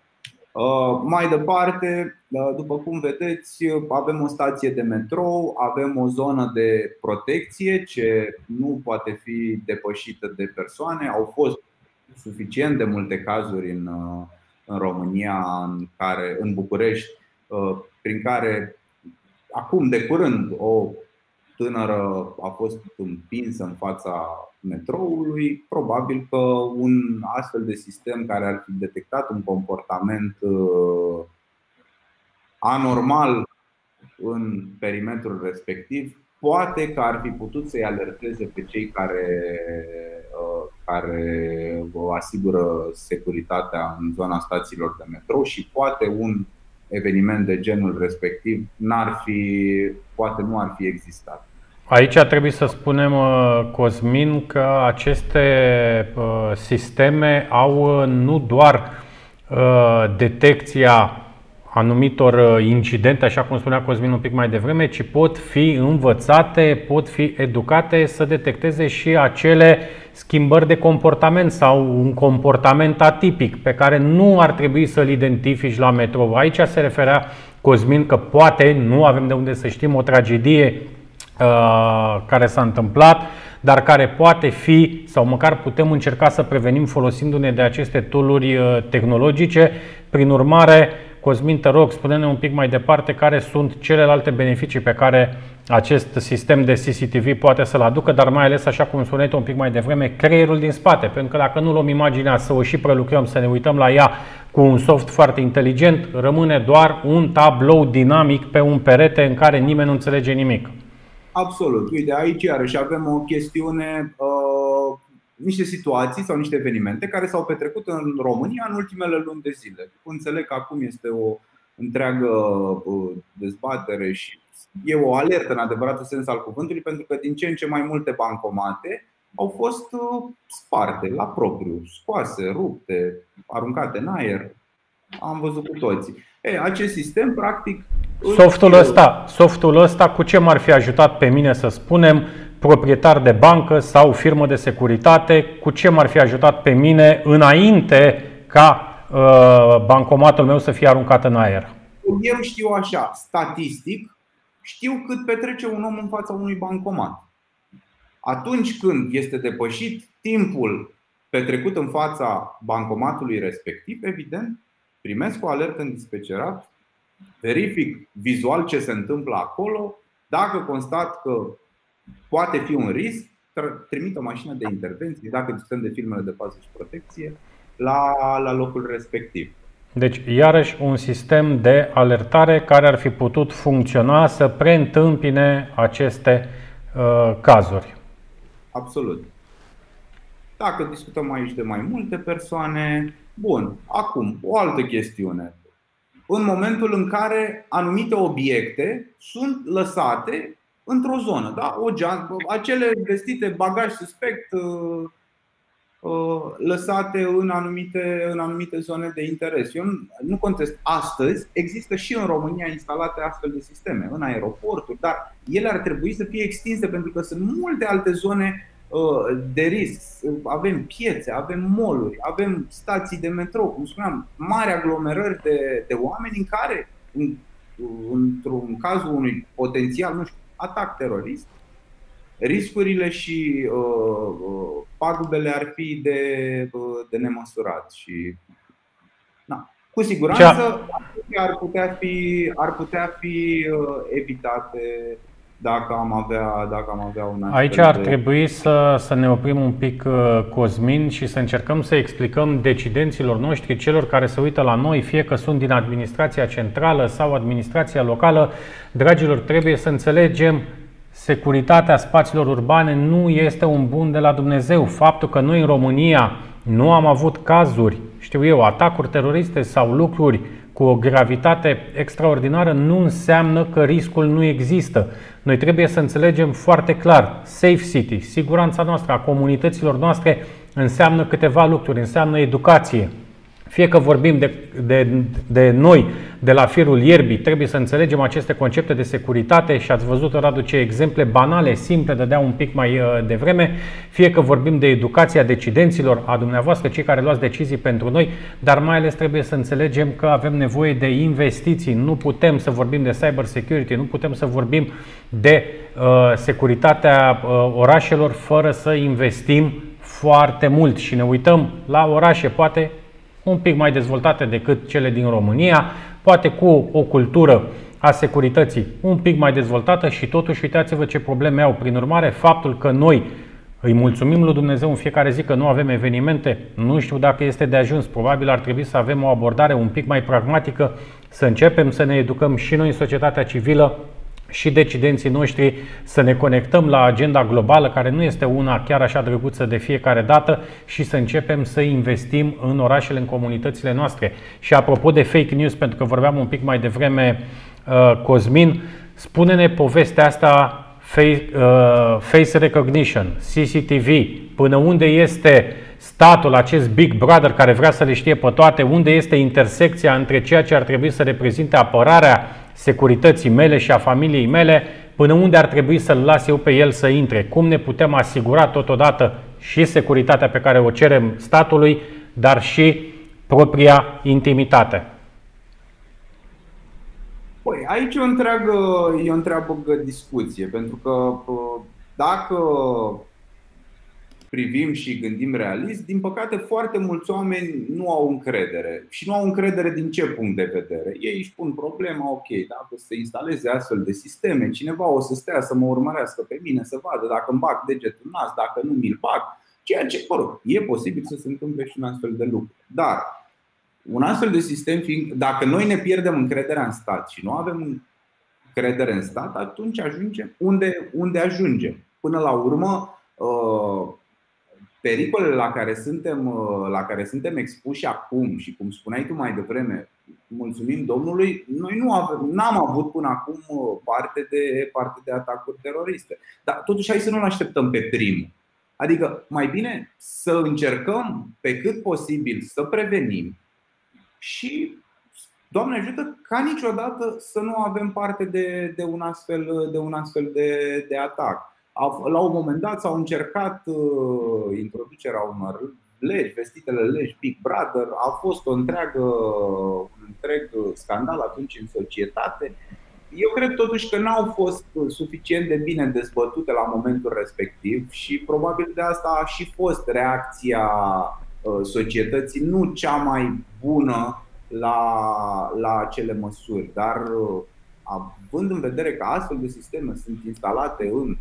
[SPEAKER 5] Uh, mai departe, uh, după cum vedeți, avem o stație de metrou, avem o zonă de protecție ce nu poate fi depășită de persoane. Au fost suficient de multe cazuri în, uh, în România, în, care, în București, prin care acum de curând o tânără a fost împinsă în fața metroului, probabil că un astfel de sistem care ar fi detectat un comportament uh, anormal în perimetrul respectiv, poate că ar fi putut să-i alerteze pe cei care, uh, care asigură securitatea în zona stațiilor de metrou și poate un eveniment de genul respectiv n-ar fi, poate nu ar fi existat.
[SPEAKER 2] Aici trebuie să spunem, uh, Cosmin, că aceste uh, sisteme au uh, nu doar detecția anumitor incidente, așa cum spunea Cosmin un pic mai devreme, ci pot fi învățate, pot fi educate să detecteze și acele schimbări de comportament sau un comportament atipic pe care nu ar trebui să-l identifici la metrou. Aici se referea Cosmin că poate, nu avem de unde să știm, o tragedie Uh, care s-a întâmplat, dar care poate fi sau măcar putem încerca să prevenim folosindu-ne de aceste tooluri uh, tehnologice. Prin urmare, Cosmin, te rog, spune-ne un pic mai departe care sunt celelalte beneficii pe care acest sistem de CCTV poate să-l aducă, dar mai ales, așa cum spuneai un pic mai devreme, creierul din spate. Pentru că dacă nu luăm imaginea să o și prelucrăm, să ne uităm la ea cu un soft foarte inteligent, rămâne doar un tablou dinamic pe un perete în care nimeni nu înțelege nimic.
[SPEAKER 5] Absolut. Uite, aici iarăși avem o chestiune, uh, niște situații sau niște evenimente care s-au petrecut în România în ultimele luni de zile. Înțeleg că acum este o întreagă uh, dezbatere și e o alertă în adevăratul sens al cuvântului, pentru că din ce în ce mai multe bancomate au fost uh, sparte la propriu, scoase, rupte, aruncate în aer. Am văzut cu toții. E, acest sistem, practic,
[SPEAKER 2] Softul ăsta, softul ăsta cu ce m-ar fi ajutat pe mine să spunem, proprietar de bancă sau firmă de securitate, cu ce m-ar fi ajutat pe mine înainte ca uh, bancomatul meu să fie aruncat în aer?
[SPEAKER 5] Eu știu așa, statistic, știu cât petrece un om în fața unui bancomat. Atunci când este depășit timpul petrecut în fața bancomatului respectiv, evident, primesc o alertă în dispecerat, verific vizual ce se întâmplă acolo, dacă constat că poate fi un risc, trimit o mașină de intervenție, dacă discutăm de filmele de pază și protecție, la, la locul respectiv.
[SPEAKER 2] Deci, iarăși, un sistem de alertare care ar fi putut funcționa să preîntâmpine aceste uh, cazuri.
[SPEAKER 5] Absolut. Dacă discutăm aici de mai multe persoane, bun. Acum, o altă chestiune. În momentul în care anumite obiecte sunt lăsate într-o zonă, da? o geam, acele vestite bagaj suspect uh, uh, lăsate în anumite, în anumite zone de interes. Eu nu contest. Astăzi există și în România instalate astfel de sisteme, în aeroporturi, dar ele ar trebui să fie extinse pentru că sunt multe alte zone uh, de risc. Avem piețe, avem moluri, avem stații de metrou, cum spuneam, mari aglomerări de, de oameni în care, în, într-un cazul unui potențial, nu știu, atac terorist, riscurile și uh, uh, pagubele ar fi de, uh, de nemăsurat și na, cu siguranță ar putea fi, ar putea fi uh, evitate dacă am avea, dacă am avea un
[SPEAKER 2] Aici ar de... trebui să, să ne oprim un pic, uh, Cosmin, și să încercăm să explicăm decidenților noștri, celor care se uită la noi, fie că sunt din administrația centrală sau administrația locală, dragilor, trebuie să înțelegem securitatea spațiilor urbane nu este un bun de la Dumnezeu. Faptul că noi în România nu am avut cazuri, știu eu, atacuri teroriste sau lucruri cu o gravitate extraordinară nu înseamnă că riscul nu există. Noi trebuie să înțelegem foarte clar, safe city, siguranța noastră, a comunităților noastre înseamnă câteva lucruri, înseamnă educație, fie că vorbim de, de, de noi, de la firul ierbii, trebuie să înțelegem aceste concepte de securitate și ați văzut, Radu, ce exemple banale, simple, dădea un pic mai uh, devreme, fie că vorbim de educația decidenților, a dumneavoastră, cei care luați decizii pentru noi, dar mai ales trebuie să înțelegem că avem nevoie de investiții. Nu putem să vorbim de cyber security, nu putem să vorbim de uh, securitatea uh, orașelor fără să investim foarte mult și ne uităm la orașe, poate un pic mai dezvoltate decât cele din România, poate cu o cultură a securității un pic mai dezvoltată și totuși uitați-vă ce probleme au. Prin urmare, faptul că noi îi mulțumim lui Dumnezeu în fiecare zi că nu avem evenimente, nu știu dacă este de ajuns. Probabil ar trebui să avem o abordare un pic mai pragmatică, să începem să ne educăm și noi în societatea civilă și decidenții noștri să ne conectăm la agenda globală, care nu este una chiar așa drăguță de fiecare dată, și să începem să investim în orașele, în comunitățile noastre. Și apropo de fake news, pentru că vorbeam un pic mai devreme, uh, Cosmin, spune-ne povestea asta face, uh, face recognition, CCTV, până unde este statul, acest Big Brother care vrea să le știe pe toate, unde este intersecția între ceea ce ar trebui să reprezinte apărarea securității mele și a familiei mele, până unde ar trebui să-l las eu pe el să intre. Cum ne putem asigura totodată și securitatea pe care o cerem statului, dar și propria intimitate.
[SPEAKER 5] Păi, aici e o întreagă, e o întreagă discuție, pentru că dacă privim și gândim realist, din păcate foarte mulți oameni nu au încredere. Și nu au încredere din ce punct de vedere? Ei își pun problema, ok, dacă se instaleze astfel de sisteme, cineva o să stea să mă urmărească pe mine, să vadă dacă îmi bag degetul în nas, dacă nu mi-l bag, ceea ce, mă rog, e posibil să se întâmple și un astfel de lucru. Dar un astfel de sistem, fiind, dacă noi ne pierdem încrederea în stat și nu avem încredere în stat, atunci ajungem unde, unde ajungem. Până la urmă, uh, pericolele la care suntem, uh, la care suntem expuși acum și cum spuneai tu mai devreme, mulțumim Domnului, noi nu avem, n-am avut până acum uh, parte de, parte de atacuri teroriste. Dar totuși hai să nu-l așteptăm pe primul. Adică mai bine să încercăm pe cât posibil să prevenim și Doamne ajută ca niciodată să nu avem parte de, de un astfel de, un astfel de, de atac la un moment dat s-au încercat uh, introducerea unor legi, vestitele legi Big Brother, a fost o întreagă, un întreg scandal atunci în societate. Eu cred totuși că n-au fost suficient de bine dezbătute la momentul respectiv și probabil de asta a și fost reacția uh, societății nu cea mai bună la, la acele măsuri. Dar având în vedere că astfel de sisteme sunt instalate în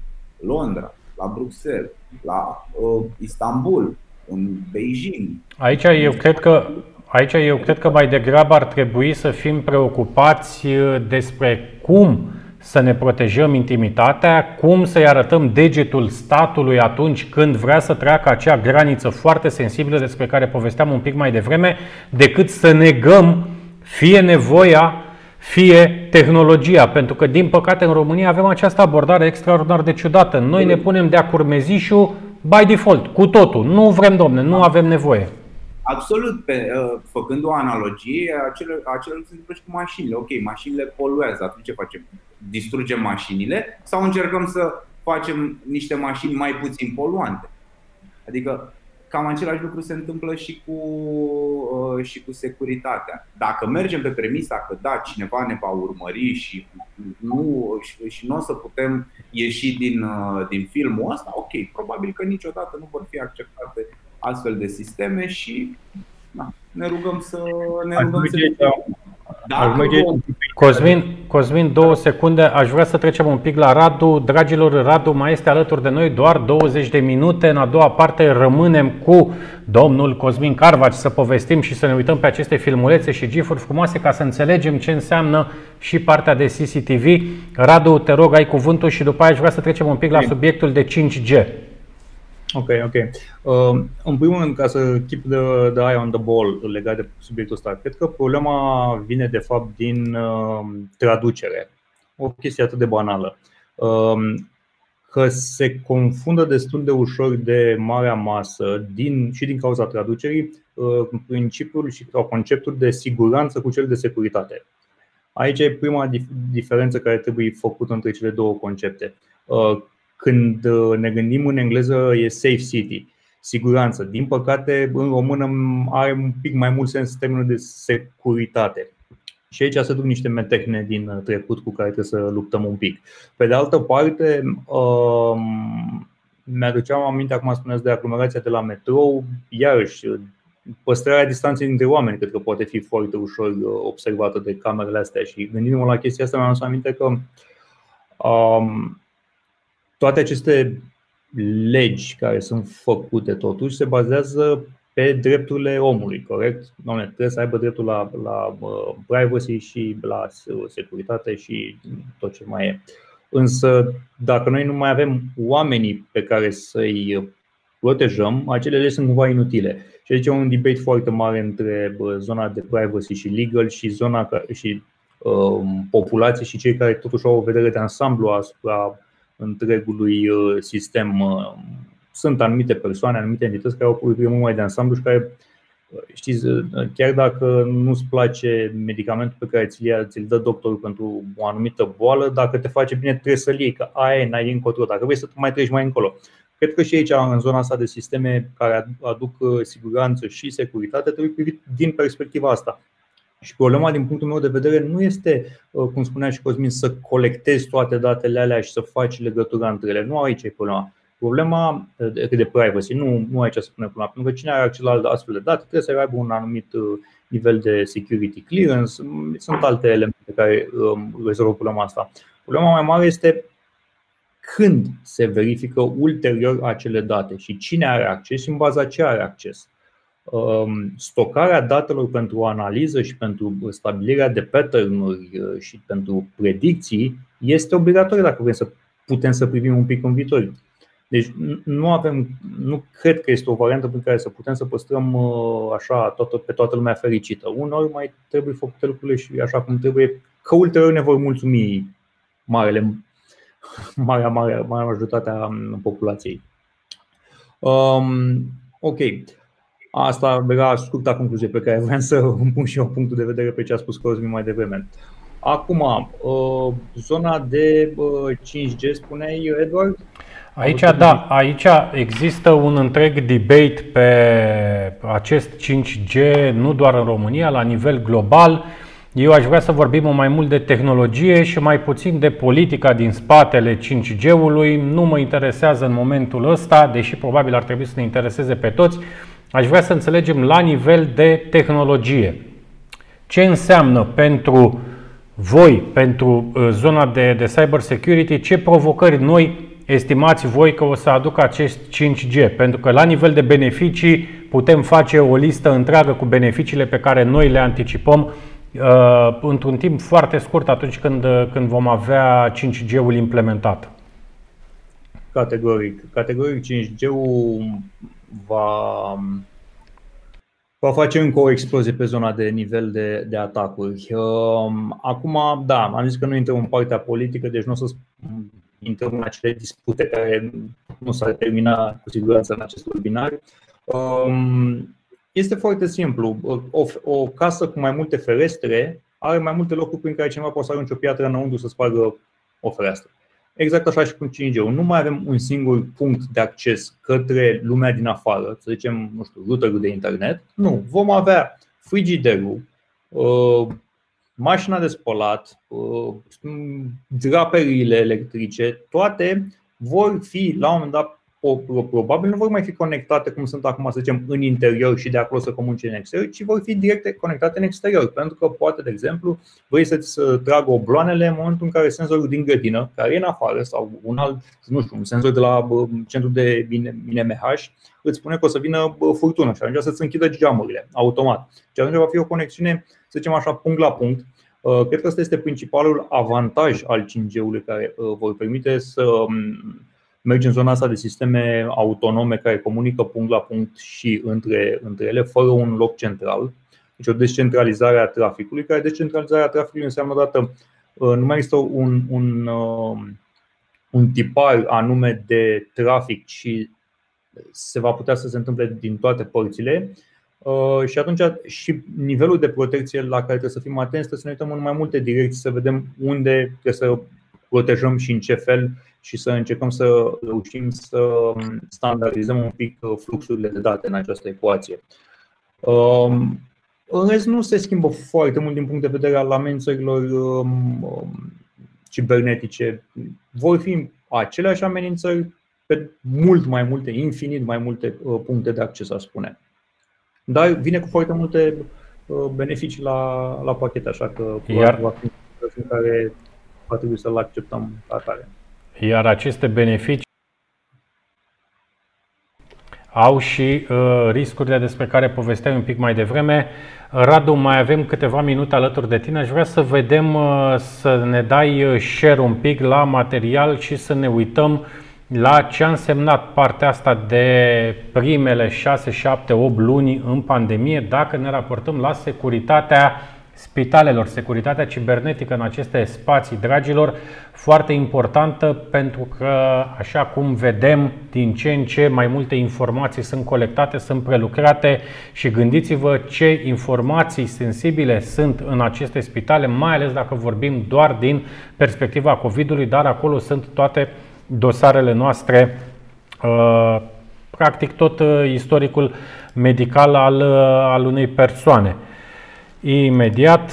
[SPEAKER 5] Londra, la Bruxelles, la uh, Istanbul, în Beijing.
[SPEAKER 2] Aici eu cred că Aici eu cred că mai degrabă ar trebui să fim preocupați uh, despre cum să ne protejăm intimitatea, cum să-i arătăm degetul statului atunci când vrea să treacă acea graniță foarte sensibilă despre care povesteam un pic mai devreme, decât să negăm fie nevoia, fie tehnologia. Pentru că, din păcate, în România avem această abordare extraordinar de ciudată. Noi ne punem de-a curmezișul by default, cu totul. Nu vrem, domne, nu avem nevoie.
[SPEAKER 5] Absolut, pe, uh, făcând o analogie, acele, acele se întâmplă și cu mașinile. Ok, mașinile poluează, atunci ce facem? Distrugem mașinile sau încercăm să facem niște mașini mai puțin poluante? Adică cam același lucru se întâmplă și cu, uh, și cu securitatea. Dacă mergem pe premisa că da, cineva ne va urmări și nu, și, și nu o să putem ieși din, uh, din filmul ăsta, ok, probabil că niciodată nu vor fi acceptate astfel de sisteme și na, ne rugăm să ne rugăm să
[SPEAKER 2] dacă Cosmin, Cosmin, două secunde. Aș vrea să trecem un pic la Radu. Dragilor, Radu mai este alături de noi doar 20 de minute. În a doua parte rămânem cu domnul Cosmin Carvaci să povestim și să ne uităm pe aceste filmulețe și gifuri frumoase ca să înțelegem ce înseamnă și partea de CCTV. Radu, te rog, ai cuvântul și după aia aș vrea să trecem un pic la subiectul de 5G.
[SPEAKER 6] Ok, ok. Uh, în primul rând, ca să keep the, the eye on the ball legat de subiectul ăsta, cred că problema vine de fapt din uh, traducere. O chestie atât de banală. Uh, că se confundă destul de ușor de marea masă din, și din cauza traducerii uh, principiul și sau conceptul de siguranță cu cel de securitate. Aici e prima dif- diferență care trebuie făcută între cele două concepte. Uh, când uh, ne gândim în engleză e safe city, siguranță. Din păcate, în română are un pic mai mult sens termenul de securitate. Și aici se duc niște metehne din uh, trecut cu care trebuie să luptăm un pic. Pe de altă parte, um, mi-aduceam aminte, acum spuneți, de aglomerația de la metrou, iarăși, păstrarea distanței dintre oameni cred că poate fi foarte ușor uh, observată de camerele astea și gândindu-mă la chestia asta mi-am adus aminte că um, toate aceste legi care sunt făcute totuși se bazează pe drepturile omului, corect? Doamne, trebuie să aibă dreptul la, la uh, privacy și la securitate și tot ce mai e. Însă, dacă noi nu mai avem oamenii pe care să-i protejăm, acele legi sunt cumva inutile. Și aici e un debate foarte mare între zona de privacy și legal și zona și um, populație și cei care totuși au o vedere de ansamblu asupra întregului uh, sistem. Uh, sunt anumite persoane, anumite entități care au o privire mult mai de ansamblu și care, uh, știți, chiar dacă nu-ți place medicamentul pe care ți-l, ți-l dă doctorul pentru o anumită boală, dacă te face bine, trebuie să-l iei, că aia e, n-ai încotro. Dacă vrei să tu mai treci mai încolo. Cred că și aici, în zona asta de sisteme care aduc siguranță și securitate, trebuie privit din perspectiva asta. Și problema, din punctul meu de vedere, nu este, uh, cum spunea și Cosmin, să colectezi toate datele alea și să faci legătura între ele. Nu aici e problema. Problema uh, de privacy, nu, nu aici se pune problema. Pentru că cine are acces la astfel de date trebuie să aibă un anumit uh, nivel de security clearance. Sunt alte elemente care um, rezolvă problema asta. Problema mai mare este când se verifică ulterior acele date și cine are acces și în baza ce are acces. Um, stocarea datelor pentru analiză și pentru stabilirea de pattern-uri uh, și pentru predicții este obligatorie dacă vrem să putem să privim un pic în viitor. Deci nu avem, nu cred că este o variantă prin care să putem să păstrăm uh, așa toată, pe toată lumea fericită. Unor mai trebuie făcute lucrurile și așa cum trebuie, că ulterior ne vor mulțumi marele, marea, marea, marea majoritatea populației. Um, ok. Asta era scurta concluzie pe care vreau să îmi pun și eu punctul de vedere pe ce a spus Cosmin mai devreme. Acum, uh, zona de 5G, uh, spuneai, Edward?
[SPEAKER 2] Aici, da, aici există un întreg debate pe acest 5G, nu doar în România, la nivel global. Eu aș vrea să vorbim mai mult de tehnologie și mai puțin de politica din spatele 5G-ului. Nu mă interesează în momentul ăsta, deși probabil ar trebui să ne intereseze pe toți. Aș vrea să înțelegem la nivel de tehnologie. Ce înseamnă pentru voi, pentru uh, zona de, de cyber security, ce provocări noi estimați voi că o să aducă acest 5G? Pentru că la nivel de beneficii putem face o listă întreagă cu beneficiile pe care noi le anticipăm uh, într-un timp foarte scurt atunci când, uh, când vom avea 5G-ul implementat.
[SPEAKER 6] Categoric. Categoric 5G-ul va, va face încă o explozie pe zona de nivel de, de atacuri. Um, acum, da, am zis că nu intrăm în partea politică, deci nu o să intrăm în acele dispute care nu s-ar termina cu siguranță în acest webinar. Um, este foarte simplu. O, o casă cu mai multe ferestre are mai multe locuri prin care cineva poate să arunce o piatră înăuntru să spargă o fereastră. Exact așa și cu 5G. Nu mai avem un singur punct de acces către lumea din afară, să zicem, nu știu, routerul de internet. Nu, vom avea frigiderul, uh, mașina de spălat, uh, draperile electrice, toate vor fi la un moment dat probabil nu vor mai fi conectate cum sunt acum, să zicem, în interior și de acolo să comunice în exterior, ci vor fi direct conectate în exterior. Pentru că poate, de exemplu, vrei să-ți tragă obloanele în momentul în care senzorul din grădină, care e în afară, sau un alt, nu știu, un senzor de la centru de MH, îți spune că o să vină furtună și atunci să-ți închidă geamurile automat. Și atunci va fi o conexiune, să zicem așa, punct la punct, uh, Cred că ăsta este principalul avantaj al 5G-ului care uh, vor permite să mergi în zona asta de sisteme autonome care comunică punct la punct și între, între ele, fără un loc central. Deci o descentralizare a traficului, care descentralizarea traficului înseamnă dată uh, nu mai există un, un, uh, un tipar anume de trafic și se va putea să se întâmple din toate părțile uh, și atunci și nivelul de protecție la care trebuie să fim atenți, trebuie să ne uităm în mai multe direcții, să vedem unde trebuie să protejăm și în ce fel și să încercăm să reușim să standardizăm un pic uh, fluxurile de date în această ecuație. Um, în rest, nu se schimbă foarte mult din punct de vedere al amenințărilor um, um, cibernetice. Vor fi aceleași amenințări pe mult mai multe, infinit mai multe uh, puncte de acces, aș spune. Dar vine cu foarte multe uh, beneficii la, la pachet, așa că Iar... va fi un care va trebui să-l acceptăm ca atare.
[SPEAKER 2] Iar aceste beneficii au și uh, riscurile despre care povesteai un pic mai devreme. Radu, mai avem câteva minute alături de tine. Aș vrea să vedem, uh, să ne dai uh, share un pic la material și să ne uităm la ce a însemnat partea asta de primele 6, 7, 8 luni în pandemie, dacă ne raportăm la securitatea spitalelor, securitatea cibernetică în aceste spații, dragilor, foarte importantă pentru că, așa cum vedem, din ce în ce mai multe informații sunt colectate, sunt prelucrate și gândiți-vă ce informații sensibile sunt în aceste spitale, mai ales dacă vorbim doar din perspectiva COVID-ului, dar acolo sunt toate dosarele noastre, uh, practic tot uh, istoricul medical al, uh, al unei persoane. Imediat.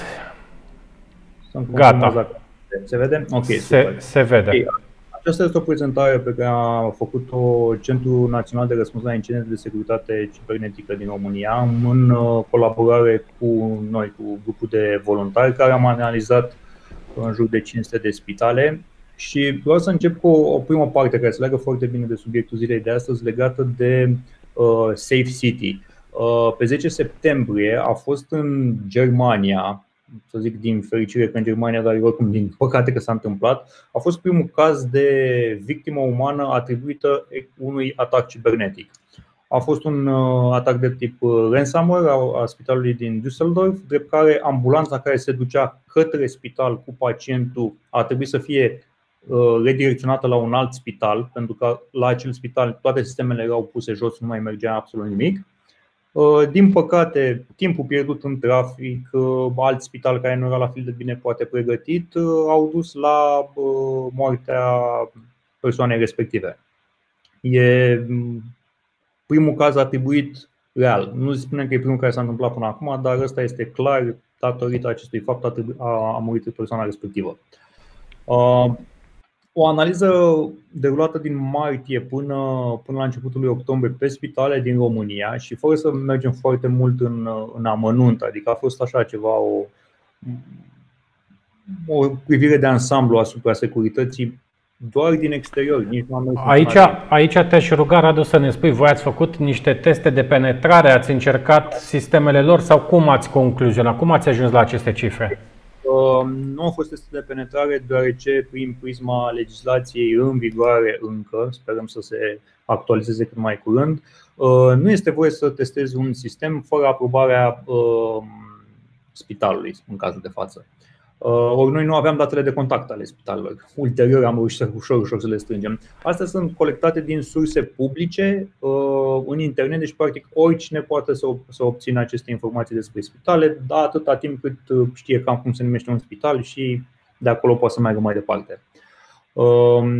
[SPEAKER 6] Sunt Gata. Se vede? Ok,
[SPEAKER 2] se, se vede. Okay.
[SPEAKER 6] Aceasta este o prezentare pe care a făcut-o Centrul Național de Răspuns la Incidente de Securitate Cibernetică din România în uh, colaborare cu noi, cu grupul de voluntari care am analizat în jur de 500 de spitale și vreau să încep cu o primă parte care se leagă foarte bine de subiectul zilei de astăzi legată de uh, Safe City. Uh, pe 10 septembrie a fost în Germania, să zic din fericire că în Germania, dar oricum din păcate că s-a întâmplat, a fost primul caz de victimă umană atribuită unui atac cibernetic. A fost un uh, atac de tip uh, ransomware a, a spitalului din Düsseldorf, drept care ambulanța care se ducea către spital cu pacientul a trebuit să fie redirecționată la un alt spital, pentru că la acel spital toate sistemele erau puse jos, nu mai mergea absolut nimic. Uh, din păcate, timpul pierdut în trafic, uh, alt spital care nu era la fel de bine poate pregătit, uh, au dus la moartea persoanei respective. E mm, primul caz atribuit real. Nu spunem că e primul care s-a întâmplat până acum, dar ăsta este clar datorită acestui fapt a, a murit persoana respectivă. O analiză derulată din martie până, până la începutul lui octombrie pe spitale din România și fără să mergem foarte mult în, în amănunt, adică a fost așa ceva o, o privire de ansamblu asupra securității doar din exterior. Nici nu am
[SPEAKER 2] aici, aici te-aș ruga, Radu, să ne spui, voi ați făcut niște teste de penetrare, ați încercat sistemele lor sau cum ați concluzionat? Cum ați ajuns la aceste cifre?
[SPEAKER 6] Uh, nu au fost teste de penetrare, deoarece prin prisma legislației în vigoare încă, sperăm să se actualizeze cât mai curând, uh, nu este voie să testezi un sistem fără aprobarea uh, spitalului, în cazul de față. Uh, ori noi nu aveam datele de contact ale spitalelor. Ulterior am reușit să ușor, ușor să le strângem. Astea sunt colectate din surse publice uh, în internet, deci practic oricine poate să, să obțină aceste informații despre spitale, dar atâta timp cât uh, știe cam cum se numește un spital și de acolo poate să meargă mai departe.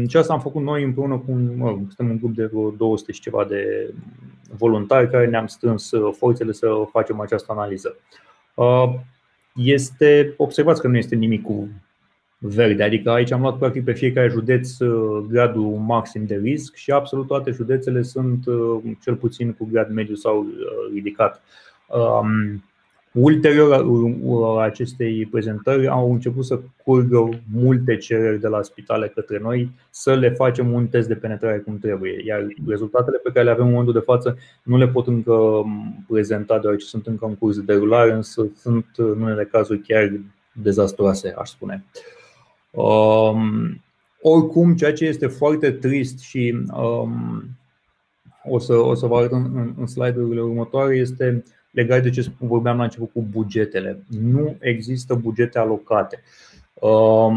[SPEAKER 6] Ce asta am făcut noi împreună cu un, mă, suntem un grup de vreo 200 și ceva de voluntari care ne-am strâns forțele să facem această analiză este, observați că nu este nimic cu verde, adică aici am luat practic pe fiecare județ uh, gradul maxim de risc și absolut toate județele sunt uh, cel puțin cu grad mediu sau uh, ridicat. Um, Ulterior acestei prezentări au început să curgă multe cereri de la spitale către noi să le facem un test de penetrare cum trebuie. Iar rezultatele pe care le avem în momentul de față nu le pot încă prezenta deoarece sunt încă în curs de derulare, însă sunt în unele cazuri chiar dezastroase, aș spune. Um, oricum, ceea ce este foarte trist și um, o, să, o să vă arăt în, în, în slide-urile următoare este legat de ce vorbeam la început cu bugetele. Nu există bugete alocate. Um,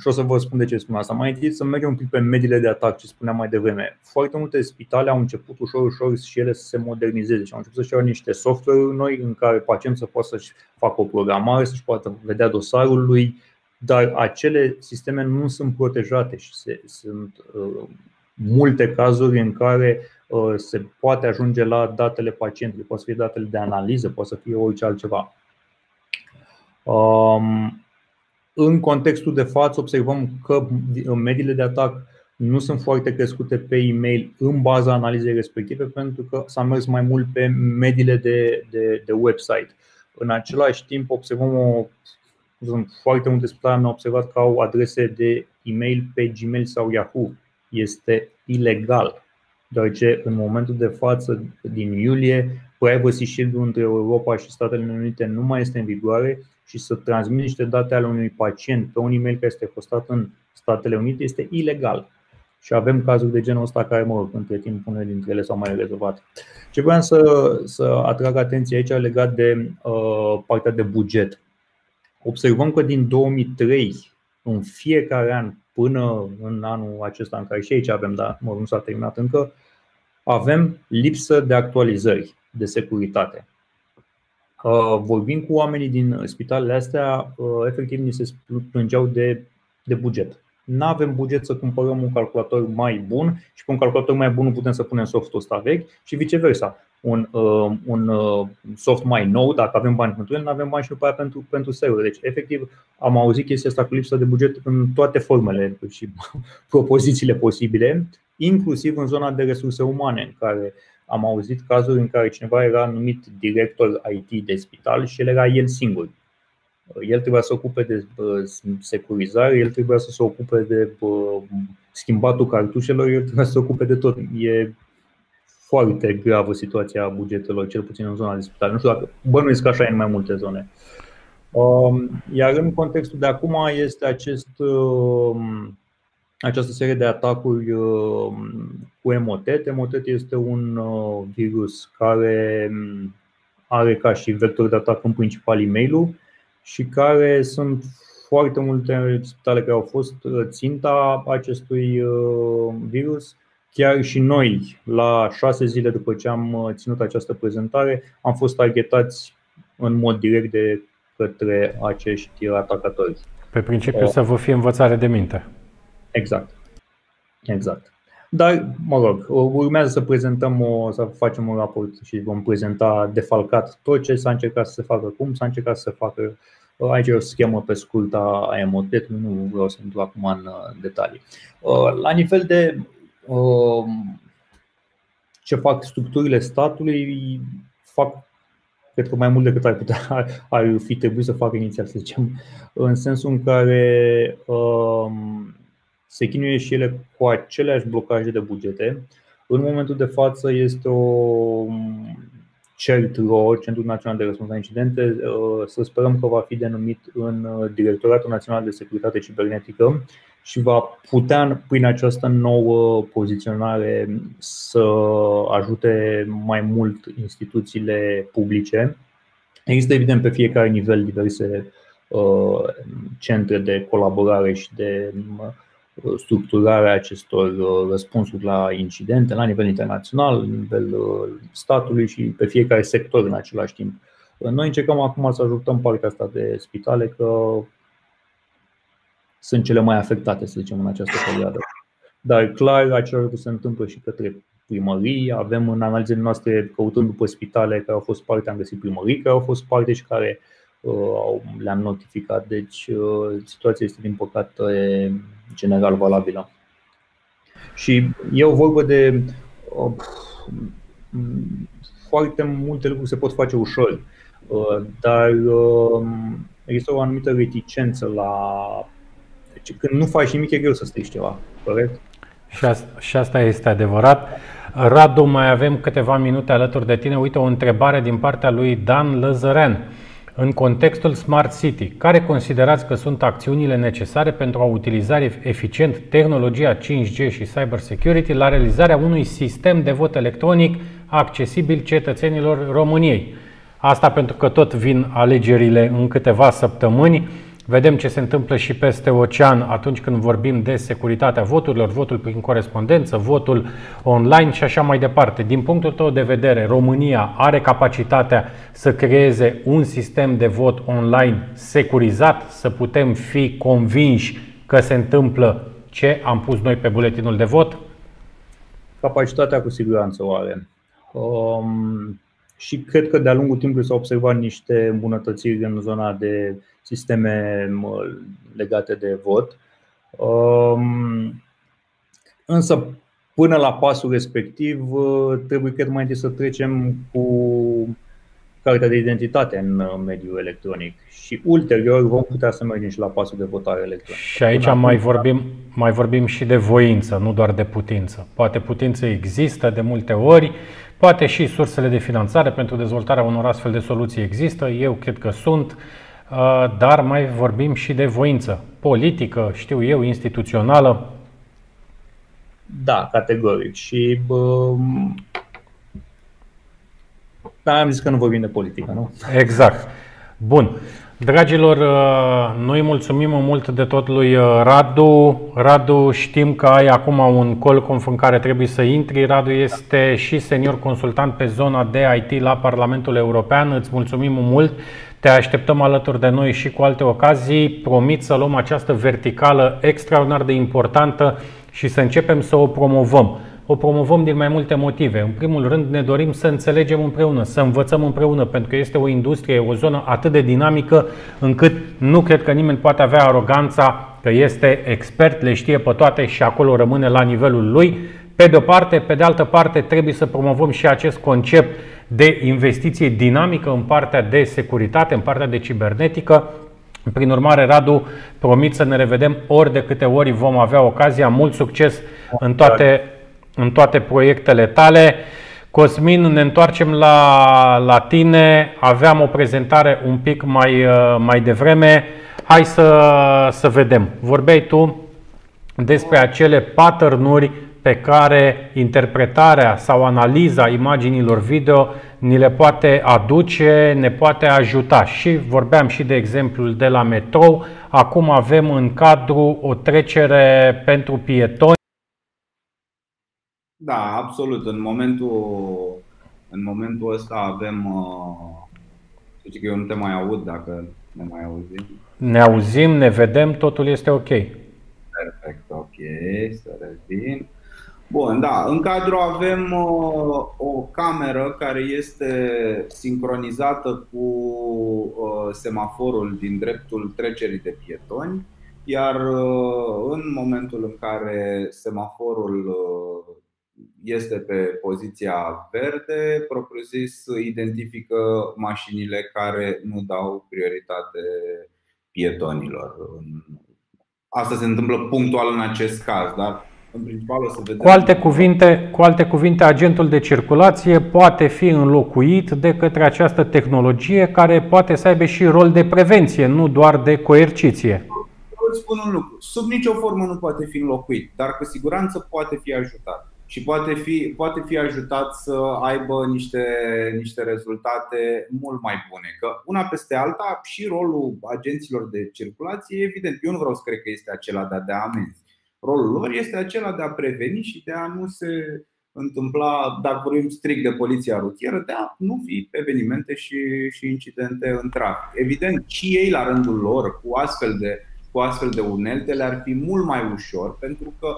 [SPEAKER 6] și o să vă spun de ce spun asta. Mai întâi să mergem un pic pe mediile de atac, ce spuneam mai devreme. Foarte multe spitale au început ușor, ușor și ele să se modernizeze și au început să-și niște software noi în care pacientul să poată să-și facă o programare, să-și poată vedea dosarul lui, dar acele sisteme nu sunt protejate și se, sunt uh, multe cazuri în care Uh, se poate ajunge la datele pacientului, poate să fie datele de analiză, poate să fie orice altceva. Um, în contextul de față observăm că mediile de atac nu sunt foarte crescute pe e-mail în baza analizei respective pentru că s-a mers mai mult pe mediile de, de, de website. În același timp observăm o sunt foarte multe spitale am observat că au adrese de e-mail pe Gmail sau Yahoo. Este ilegal deoarece în momentul de față, din iulie, Privacy Shield între Europa și Statele Unite nu mai este în vigoare și să transmit niște date ale unui pacient pe un e-mail care este hostat în Statele Unite este ilegal. Și avem cazuri de genul ăsta care, mă rog, între timp unele dintre ele s-au mai rezolvat. Ce vreau să, să atrag atenția aici legat de uh, partea de buget. Observăm că din 2003, în fiecare an, până în anul acesta în care și aici avem, dar mă rog, nu s-a terminat încă, avem lipsă de actualizări de securitate. Uh, vorbim cu oamenii din spitalele astea, uh, efectiv ni se plângeau de, de buget. Nu avem buget să cumpărăm un calculator mai bun și pe un calculator mai bun nu putem să punem softul ăsta vechi și viceversa. Un, uh, un uh, soft mai nou, dacă avem bani pentru el, nu avem bani și după aia pentru, pentru server. Deci, efectiv, am auzit chestia asta cu lipsa de buget în toate formele și propozițiile posibile inclusiv în zona de resurse umane, în care am auzit cazuri în care cineva era numit director IT de spital și el era el singur. El trebuia să se ocupe de securizare, el trebuia să se ocupe de schimbatul cartușelor, el trebuia să se ocupe de tot. E foarte gravă situația bugetelor, cel puțin în zona de spital. Nu știu dacă bănuiesc că așa e în mai multe zone. Um, iar în contextul de acum este acest um, această serie de atacuri uh, cu emotet. Emotet este un uh, virus care um, are ca și vector de atac în principal e mail și care sunt foarte multe spitale care au fost uh, ținta acestui virus. Chiar și noi, la șase zile după ce am ținut această prezentare, am fost targetați în mod direct de către acești atacatori.
[SPEAKER 2] Pe principiu să vă fie învățare de minte.
[SPEAKER 6] Exact. Exact. Dar, mă rog, urmează să prezentăm o, să facem un raport și vom prezenta defalcat tot ce s-a încercat să se facă, cum s-a încercat să se facă Aici e o schemă pe scurt a Emotet, nu vreau să intru acum în detalii. La nivel de ce fac structurile statului, fac cred că mai mult decât ar putea ar fi trebuit să facă inițial, să zicem, în sensul în care um, se chinuie și ele cu aceleași blocaje de bugete. În momentul de față este o CERT-RO, Centrul Național de Răspuns la Incidente, uh, să sperăm că va fi denumit în uh, Directoratul Național de Securitate Cibernetică și va putea, prin această nouă poziționare, să ajute mai mult instituțiile publice. Există, evident, pe fiecare nivel diverse uh, centre de colaborare și de structurare a acestor răspunsuri la incidente la nivel internațional, la nivel statului și pe fiecare sector în același timp. Noi încercăm acum să ajutăm partea asta de spitale că sunt cele mai afectate, să zicem, în această perioadă. Dar clar, același lucru se întâmplă și către primării. Avem în analizele noastre, căutând după spitale care au fost parte, am găsit primării care au fost parte și care uh, le-am notificat. Deci uh, situația este, din păcate, general valabilă. Și e o vorbă de uh, foarte multe lucruri se pot face ușor, dar există o anumită reticență la deci când nu faci nimic, e greu să strici ceva, corect?
[SPEAKER 2] Și asta, și asta este adevărat. Radu, mai avem câteva minute alături de tine. Uite o întrebare din partea lui Dan Lăzărean. În contextul Smart City, care considerați că sunt acțiunile necesare pentru a utiliza eficient tehnologia 5G și cyber security la realizarea unui sistem de vot electronic accesibil cetățenilor României? Asta pentru că tot vin alegerile în câteva săptămâni. Vedem ce se întâmplă și peste ocean atunci când vorbim de securitatea voturilor, votul prin corespondență, votul online și așa mai departe. Din punctul tău de vedere, România are capacitatea să creeze un sistem de vot online securizat, să putem fi convinși că se întâmplă ce am pus noi pe buletinul de vot?
[SPEAKER 6] Capacitatea cu siguranță o are. Um, și cred că de-a lungul timpului s-au observat niște îmbunătățiri în zona de sisteme legate de vot. Um, însă, până la pasul respectiv, uh, trebuie cred mai întâi să trecem cu cartea de identitate în uh, mediul electronic și ulterior vom putea să mergem și la pasul de votare electronică.
[SPEAKER 2] Și aici mai vorbim, mai vorbim și de voință, nu doar de putință. Poate putință există de multe ori, poate și sursele de finanțare pentru dezvoltarea unor astfel de soluții există, eu cred că sunt. Uh, dar mai vorbim și de voință politică, știu eu, instituțională.
[SPEAKER 6] Da, categoric. Și bă, da, am zis că nu vorbim de politică, nu?
[SPEAKER 2] Exact. Bun. Dragilor, uh, noi mulțumim mult de tot lui uh, Radu. Radu, știm că ai acum un call în care trebuie să intri. Radu este și senior consultant pe zona de IT la Parlamentul European. Îți mulțumim mult. Te așteptăm alături de noi și cu alte ocazii. Promit să luăm această verticală extraordinar de importantă și să începem să o promovăm. O promovăm din mai multe motive. În primul rând ne dorim să înțelegem împreună, să învățăm împreună, pentru că este o industrie, o zonă atât de dinamică încât nu cred că nimeni poate avea aroganța că este expert, le știe pe toate și acolo rămâne la nivelul lui. Pe de o parte, pe de altă parte trebuie să promovăm și acest concept de investiție dinamică în partea de securitate, în partea de cibernetică. Prin urmare, Radu, promit să ne revedem ori de câte ori vom avea ocazia. Mult succes în toate, în toate proiectele tale. Cosmin, ne întoarcem la, la tine. Aveam o prezentare un pic mai, mai devreme. Hai să, să vedem. Vorbeai tu despre acele pattern pe care interpretarea sau analiza imaginilor video ni le poate aduce, ne poate ajuta. Și vorbeam și de exemplul de la metrou. Acum avem în cadru o trecere pentru pietoni.
[SPEAKER 5] Da, absolut. În momentul, în momentul ăsta avem. Uh, că eu nu te mai aud dacă ne mai auzim.
[SPEAKER 2] Ne auzim, ne vedem, totul este ok.
[SPEAKER 5] Perfect, ok, să revin. Bun, da. În cadru avem uh, o cameră care este sincronizată cu uh, semaforul din dreptul trecerii de pietoni, iar uh, în momentul în care semaforul uh, este pe poziția verde, propriu-zis identifică mașinile care nu dau prioritate pietonilor. Asta se întâmplă punctual în acest caz, dar în principal o să vedem.
[SPEAKER 2] Cu alte, cuvinte, cu alte cuvinte, agentul de circulație poate fi înlocuit de către această tehnologie care poate să aibă și rol de prevenție, nu doar de coerciție.
[SPEAKER 5] Îți spun un lucru. Sub nicio formă nu poate fi înlocuit, dar cu siguranță poate fi ajutat și poate fi, poate fi ajutat să aibă niște, niște rezultate mult mai bune. Că una peste alta, și rolul agenților de circulație, evident, eu nu vreau să cred că este acela de a da amenzi. Rolul lor este acela de a preveni și de a nu se întâmpla, dacă vorbim strict de poliția rutieră, de a nu fi evenimente și, și incidente în trafic. Evident, și ei la rândul lor, cu astfel de, cu astfel de unelte, le-ar fi mult mai ușor, pentru că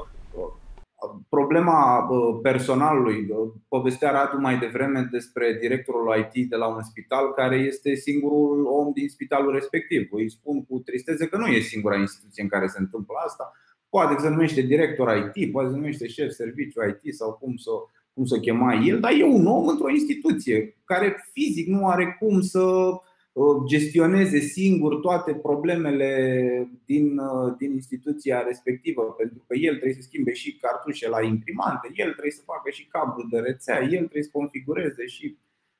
[SPEAKER 5] Problema personalului, povestea Radu mai devreme despre directorul IT de la un spital care este singurul om din spitalul respectiv. Îi spun cu tristețe că nu e singura instituție în care se întâmplă asta. Poate se numește director IT, poate se numește șef serviciu IT sau cum să, cum să chema el, dar e un om într-o instituție care fizic nu are cum să gestioneze singur toate problemele din, uh, din instituția respectivă, pentru că el trebuie să schimbe și cartușe la imprimante, el trebuie să facă și cablu de rețea, el trebuie să configureze și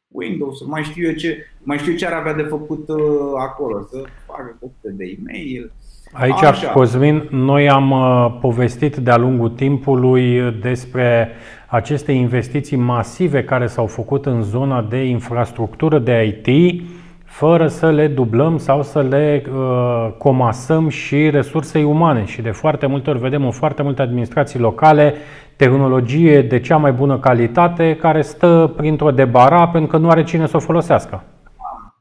[SPEAKER 5] Windows, mai știu eu ce, mai știu ce ar avea de făcut uh, acolo, să facă copie de e-mail.
[SPEAKER 2] Aici, Așa. Cosmin, noi am uh, povestit de-a lungul timpului despre aceste investiții masive care s-au făcut în zona de infrastructură de IT, fără să le dublăm sau să le uh, comasăm și resursei umane. Și de foarte multe ori vedem în foarte multe administrații locale tehnologie de cea mai bună calitate care stă printr-o debara pentru că nu are cine să o folosească.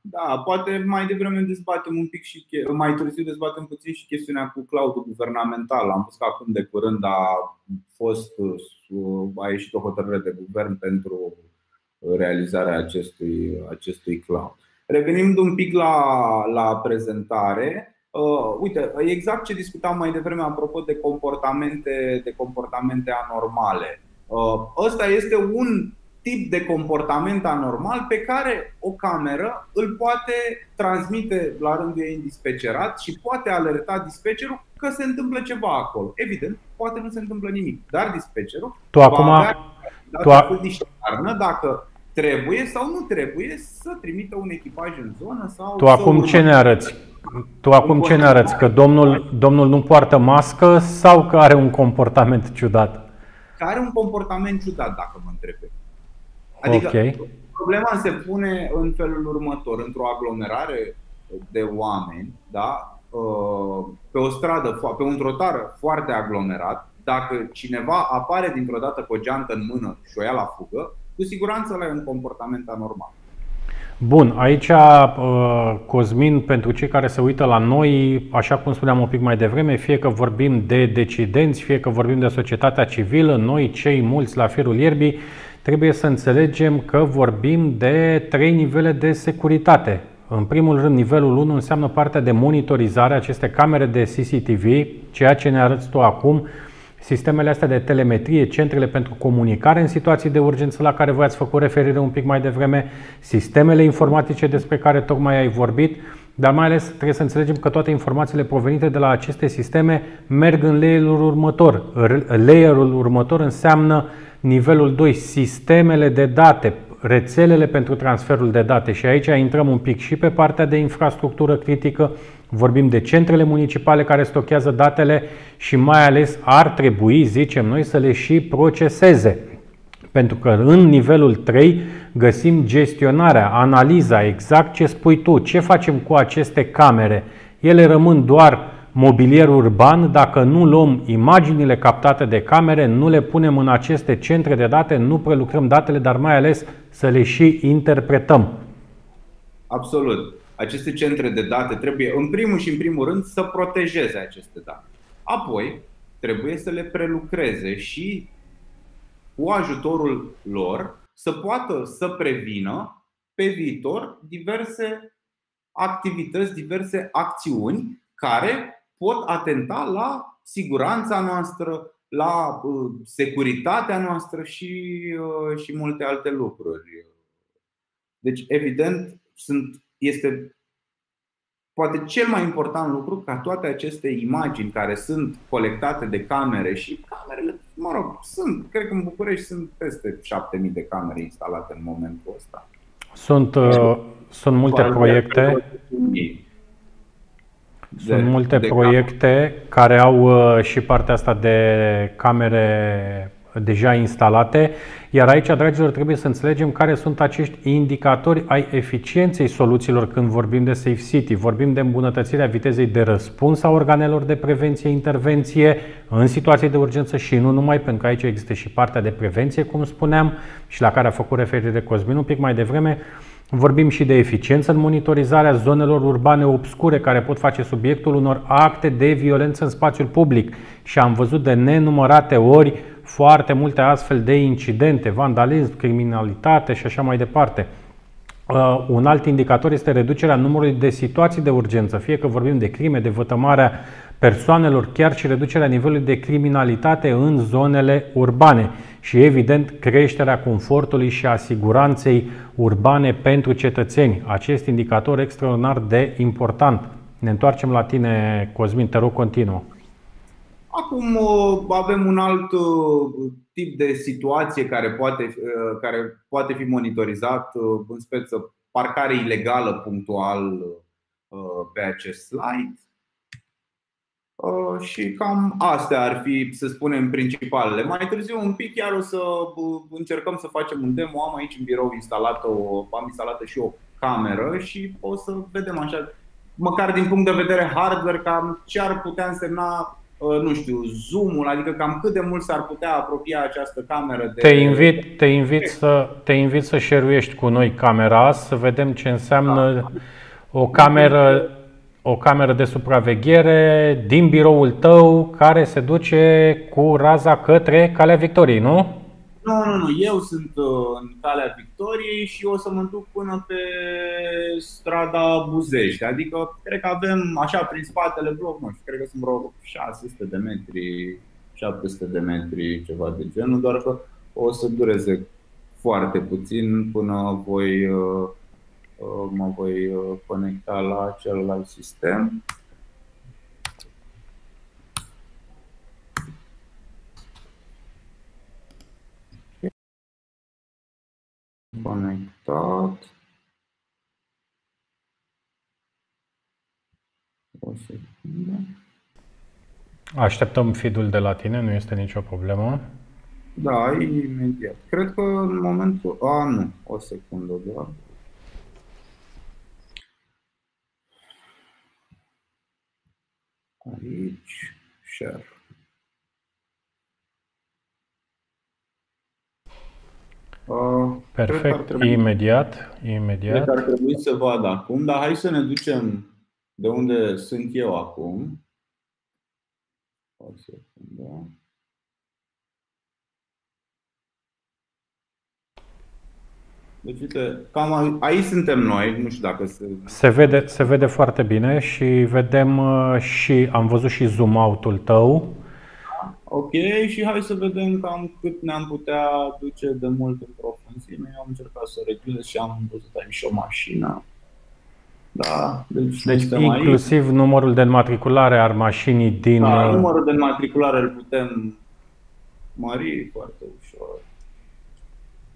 [SPEAKER 5] Da, poate mai devreme dezbatem un pic și mai târziu dezbatem puțin și chestiunea cu cloudul guvernamental. Am spus că acum de curând a fost a ieșit o hotărâre de guvern pentru realizarea acestui, acestui cloud. Revenind un pic la, la prezentare, uh, uite, exact ce discutam mai devreme apropo de comportamente, de comportamente anormale. Uh, ăsta este un tip de comportament anormal pe care o cameră îl poate transmite la rândul ei în dispecerat și poate alerta dispecerul că se întâmplă ceva acolo. Evident, poate nu se întâmplă nimic, dar dispecerul
[SPEAKER 2] tu acum, avea,
[SPEAKER 5] tu a... dacă trebuie sau nu trebuie să trimită un echipaj în zonă sau
[SPEAKER 2] Tu acum ce ne arăți? Tu acum ce ne arăți? Că domnul, domnul nu poartă mască sau că are un comportament ciudat?
[SPEAKER 5] Că are un comportament ciudat, dacă mă întrebe. Adică okay. problema se pune în felul următor. Într-o aglomerare de oameni, da? Uh, pe o stradă, pe un trotar foarte aglomerat, dacă cineva apare dintr-o dată cu o geantă în mână și o ia la fugă, cu siguranță la un comportament anormal.
[SPEAKER 2] Bun, aici, uh, Cosmin, pentru cei care se uită la noi, așa cum spuneam un pic mai devreme, fie că vorbim de decidenți, fie că vorbim de societatea civilă, noi, cei mulți la firul ierbii, trebuie să înțelegem că vorbim de trei nivele de securitate. În primul rând, nivelul 1 înseamnă partea de monitorizare, aceste camere de CCTV, ceea ce ne arăți tu acum, sistemele astea de telemetrie, centrele pentru comunicare în situații de urgență la care voi ați făcut referire un pic mai devreme, sistemele informatice despre care tocmai ai vorbit, dar mai ales trebuie să înțelegem că toate informațiile provenite de la aceste sisteme merg în layerul următor. Layerul următor înseamnă nivelul 2, sistemele de date, rețelele pentru transferul de date și aici intrăm un pic și pe partea de infrastructură critică, vorbim de centrele municipale care stochează datele și mai ales ar trebui, zicem noi, să le și proceseze. Pentru că în nivelul 3 găsim gestionarea, analiza, exact ce spui tu, ce facem cu aceste camere. Ele rămân doar mobilier urban dacă nu luăm imaginile captate de camere, nu le punem în aceste centre de date, nu prelucrăm datele, dar mai ales să le și interpretăm.
[SPEAKER 5] Absolut. Aceste centre de date trebuie, în primul și în primul rând, să protejeze aceste date. Apoi, trebuie să le prelucreze și cu ajutorul lor să poată să prevină pe viitor diverse activități, diverse acțiuni care pot atenta la siguranța noastră, la uh, securitatea noastră și, uh, și multe alte lucruri. Deci, evident, sunt, este poate cel mai important lucru ca toate aceste imagini care sunt colectate de camere și camerele, mă rog, sunt, cred că în București sunt peste 7000 de camere instalate în momentul ăsta.
[SPEAKER 2] Sunt, uh, sunt multe proiecte. Sunt de, multe de proiecte cam... care au uh, și partea asta de camere deja instalate, iar aici, dragilor, trebuie să înțelegem care sunt acești indicatori ai eficienței soluțiilor când vorbim de Safe City. Vorbim de îmbunătățirea vitezei de răspuns a organelor de prevenție-intervenție în situații de urgență și nu numai, pentru că aici există și partea de prevenție, cum spuneam, și la care a făcut referire Cosmin un pic mai devreme. Vorbim și de eficiență în monitorizarea zonelor urbane obscure care pot face subiectul unor acte de violență în spațiul public și am văzut de nenumărate ori foarte multe astfel de incidente, vandalism, criminalitate și așa mai departe. Uh, un alt indicator este reducerea numărului de situații de urgență, fie că vorbim de crime, de vătămarea persoanelor, chiar și reducerea nivelului de criminalitate în zonele urbane și, evident, creșterea confortului și a siguranței urbane pentru cetățeni. Acest indicator extraordinar de important. Ne întoarcem la tine, Cosmin, te rog, continuă.
[SPEAKER 5] Acum uh, avem un alt uh, tip de situație care poate, uh, care poate fi monitorizat în speță parcare ilegală punctual pe acest slide. Și cam astea ar fi, să spunem, principalele. Mai târziu, un pic, chiar o să încercăm să facem un demo. Am aici în birou instalată o, am instalată și o cameră și o să vedem așa, măcar din punct de vedere hardware, cam ce ar putea însemna Uh, nu știu, zoom-ul, adică cam cât de mult s-ar putea apropia această cameră de...
[SPEAKER 2] Te invit, te invit, să, te invit să share cu noi camera, să vedem ce înseamnă da. o cameră o cameră de supraveghere din biroul tău care se duce cu raza către Calea Victoriei, nu?
[SPEAKER 5] Nu, nu, nu. Eu sunt uh, în calea Victoriei și o să mă duc până pe strada Buzești. Adică, cred că avem, așa, prin spatele bloc, nu știu, cred că sunt vreo 600 de metri, 700 de metri, ceva de genul, doar că o să dureze foarte puțin până voi, uh, uh, mă voi conecta la celălalt sistem. Conectat. O secundă.
[SPEAKER 2] Așteptăm feed de la tine, nu este nicio problemă.
[SPEAKER 5] Da, imediat. Cred că în momentul... A, nu. O secundă doar. Aici. Share.
[SPEAKER 2] Uh, Perfect, trebui, imediat, imediat.
[SPEAKER 5] Cred că ar trebui să vad acum, dar hai să ne ducem de unde sunt eu acum. O secundă. Deci, uite, cam aici suntem noi, nu știu dacă se...
[SPEAKER 2] Se vede, se vede foarte bine și vedem uh, și, am văzut și zoom out-ul tău.
[SPEAKER 5] Ok, și hai să vedem cam cât ne-am putea duce de mult în profunzime. Eu am încercat să reglez și am văzut aici și o mașină. Da,
[SPEAKER 2] deci, deci inclusiv aici. numărul de înmatriculare al mașinii din...
[SPEAKER 5] Da, uh, numărul de înmatriculare îl putem mări foarte ușor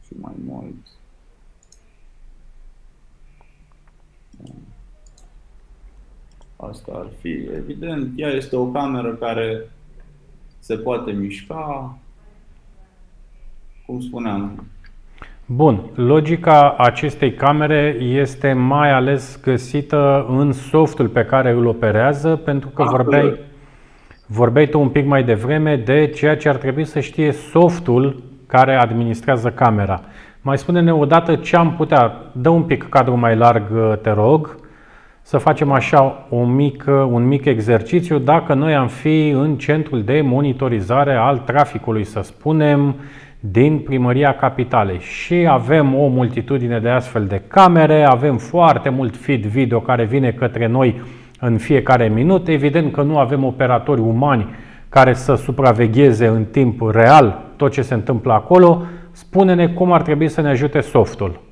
[SPEAKER 5] și mai mult. Asta ar fi evident. Ea este o cameră care se poate mișca, cum spuneam.
[SPEAKER 2] Bun, logica acestei camere este mai ales găsită în softul pe care îl operează, pentru că vorbeai, vorbeai tu un pic mai devreme de ceea ce ar trebui să știe softul care administrează camera. Mai spune-ne odată ce am putea, dă un pic cadru mai larg, te rog, să facem așa o mică, un mic exercițiu dacă noi am fi în centrul de monitorizare al traficului, să spunem, din primăria capitalei și avem o multitudine de astfel de camere, avem foarte mult feed video care vine către noi în fiecare minut. Evident că nu avem operatori umani care să supravegheze în timp real tot ce se întâmplă acolo. Spune-ne cum ar trebui să ne ajute softul.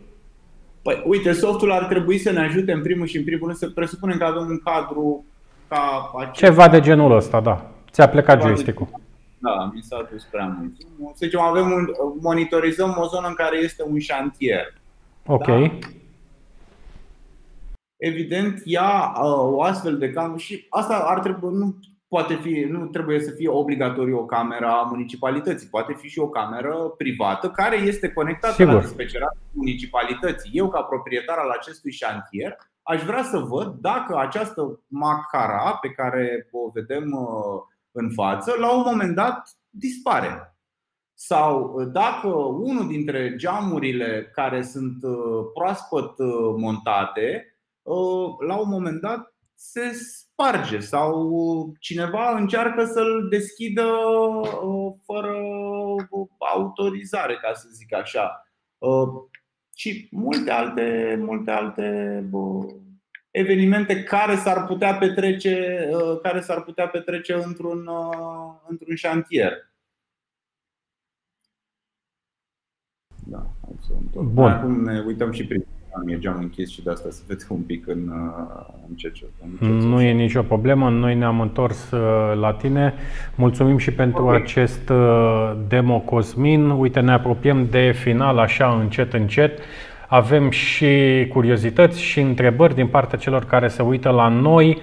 [SPEAKER 5] Păi, uite, softul ar trebui să ne ajute în primul și în primul rând să presupunem că avem un cadru ca
[SPEAKER 2] acesta. Ceva de genul ăsta, da. Ți-a plecat joystick-ul.
[SPEAKER 5] Da, mi s-a dus prea mult. Să zicem, avem un, monitorizăm o zonă în care este un șantier.
[SPEAKER 2] Ok. Da?
[SPEAKER 5] Evident, ia uh, o astfel de cameră și asta ar trebui, nu poate fi, nu trebuie să fie obligatoriu o cameră a municipalității, poate fi și o cameră privată care este conectată Sigur. la dispecerat municipalității. Eu, ca proprietar al acestui șantier, aș vrea să văd dacă această macara pe care o vedem uh, în față, la un moment dat dispare. Sau uh, dacă unul dintre geamurile care sunt uh, proaspăt montate, la un moment dat se sparge sau cineva încearcă să-l deschidă fără autorizare, ca să zic așa. Și multe alte, multe alte evenimente care s-ar putea petrece, care s-ar putea petrece într-un, într-un șantier. Da, Bun. Acum ne uităm și prin e geam închis și de asta se vede un pic în, uh, în ce, ce,
[SPEAKER 2] în ce Nu e nicio problemă, noi ne-am întors uh, la tine. Mulțumim și pentru okay. acest uh, demo Cosmin. Uite, ne apropiem de final așa încet, încet. Avem și curiozități și întrebări din partea celor care se uită la noi.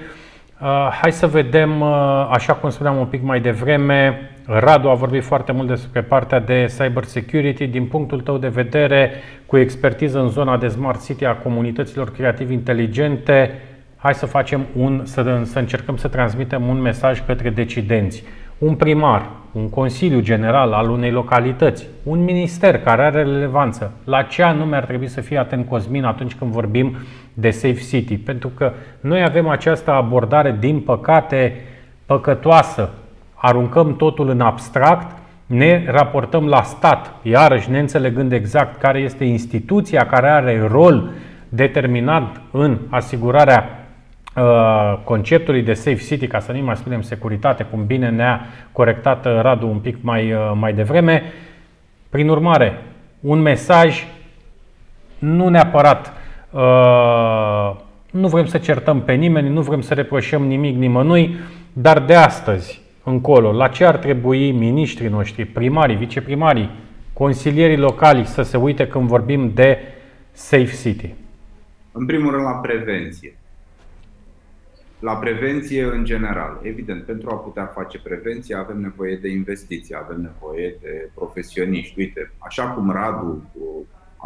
[SPEAKER 2] Hai să vedem, așa cum spuneam un pic mai devreme, Radu a vorbit foarte mult despre partea de cyber security. Din punctul tău de vedere, cu expertiză în zona de smart city a comunităților creativ inteligente, hai să facem un, să, să încercăm să transmitem un mesaj către decidenți. Un primar, un consiliu general al unei localități, un minister care are relevanță, la ce anume ar trebui să fie atent Cosmin atunci când vorbim de Safe City? Pentru că noi avem această abordare, din păcate, păcătoasă aruncăm totul în abstract, ne raportăm la stat, iarăși neînțelegând exact care este instituția care are rol determinat în asigurarea uh, conceptului de safe city, ca să nu mai spunem securitate, cum bine ne-a corectat uh, Radu un pic mai, uh, mai devreme. Prin urmare, un mesaj nu neapărat nu vrem să certăm pe nimeni, nu vrem să reproșăm nimic nimănui, dar de astăzi încolo, la ce ar trebui miniștrii noștri, primarii, viceprimarii, consilierii locali să se uite când vorbim de Safe City?
[SPEAKER 5] În primul rând la prevenție. La prevenție în general. Evident, pentru a putea face prevenție avem nevoie de investiții, avem nevoie de profesioniști. Uite, așa cum Radu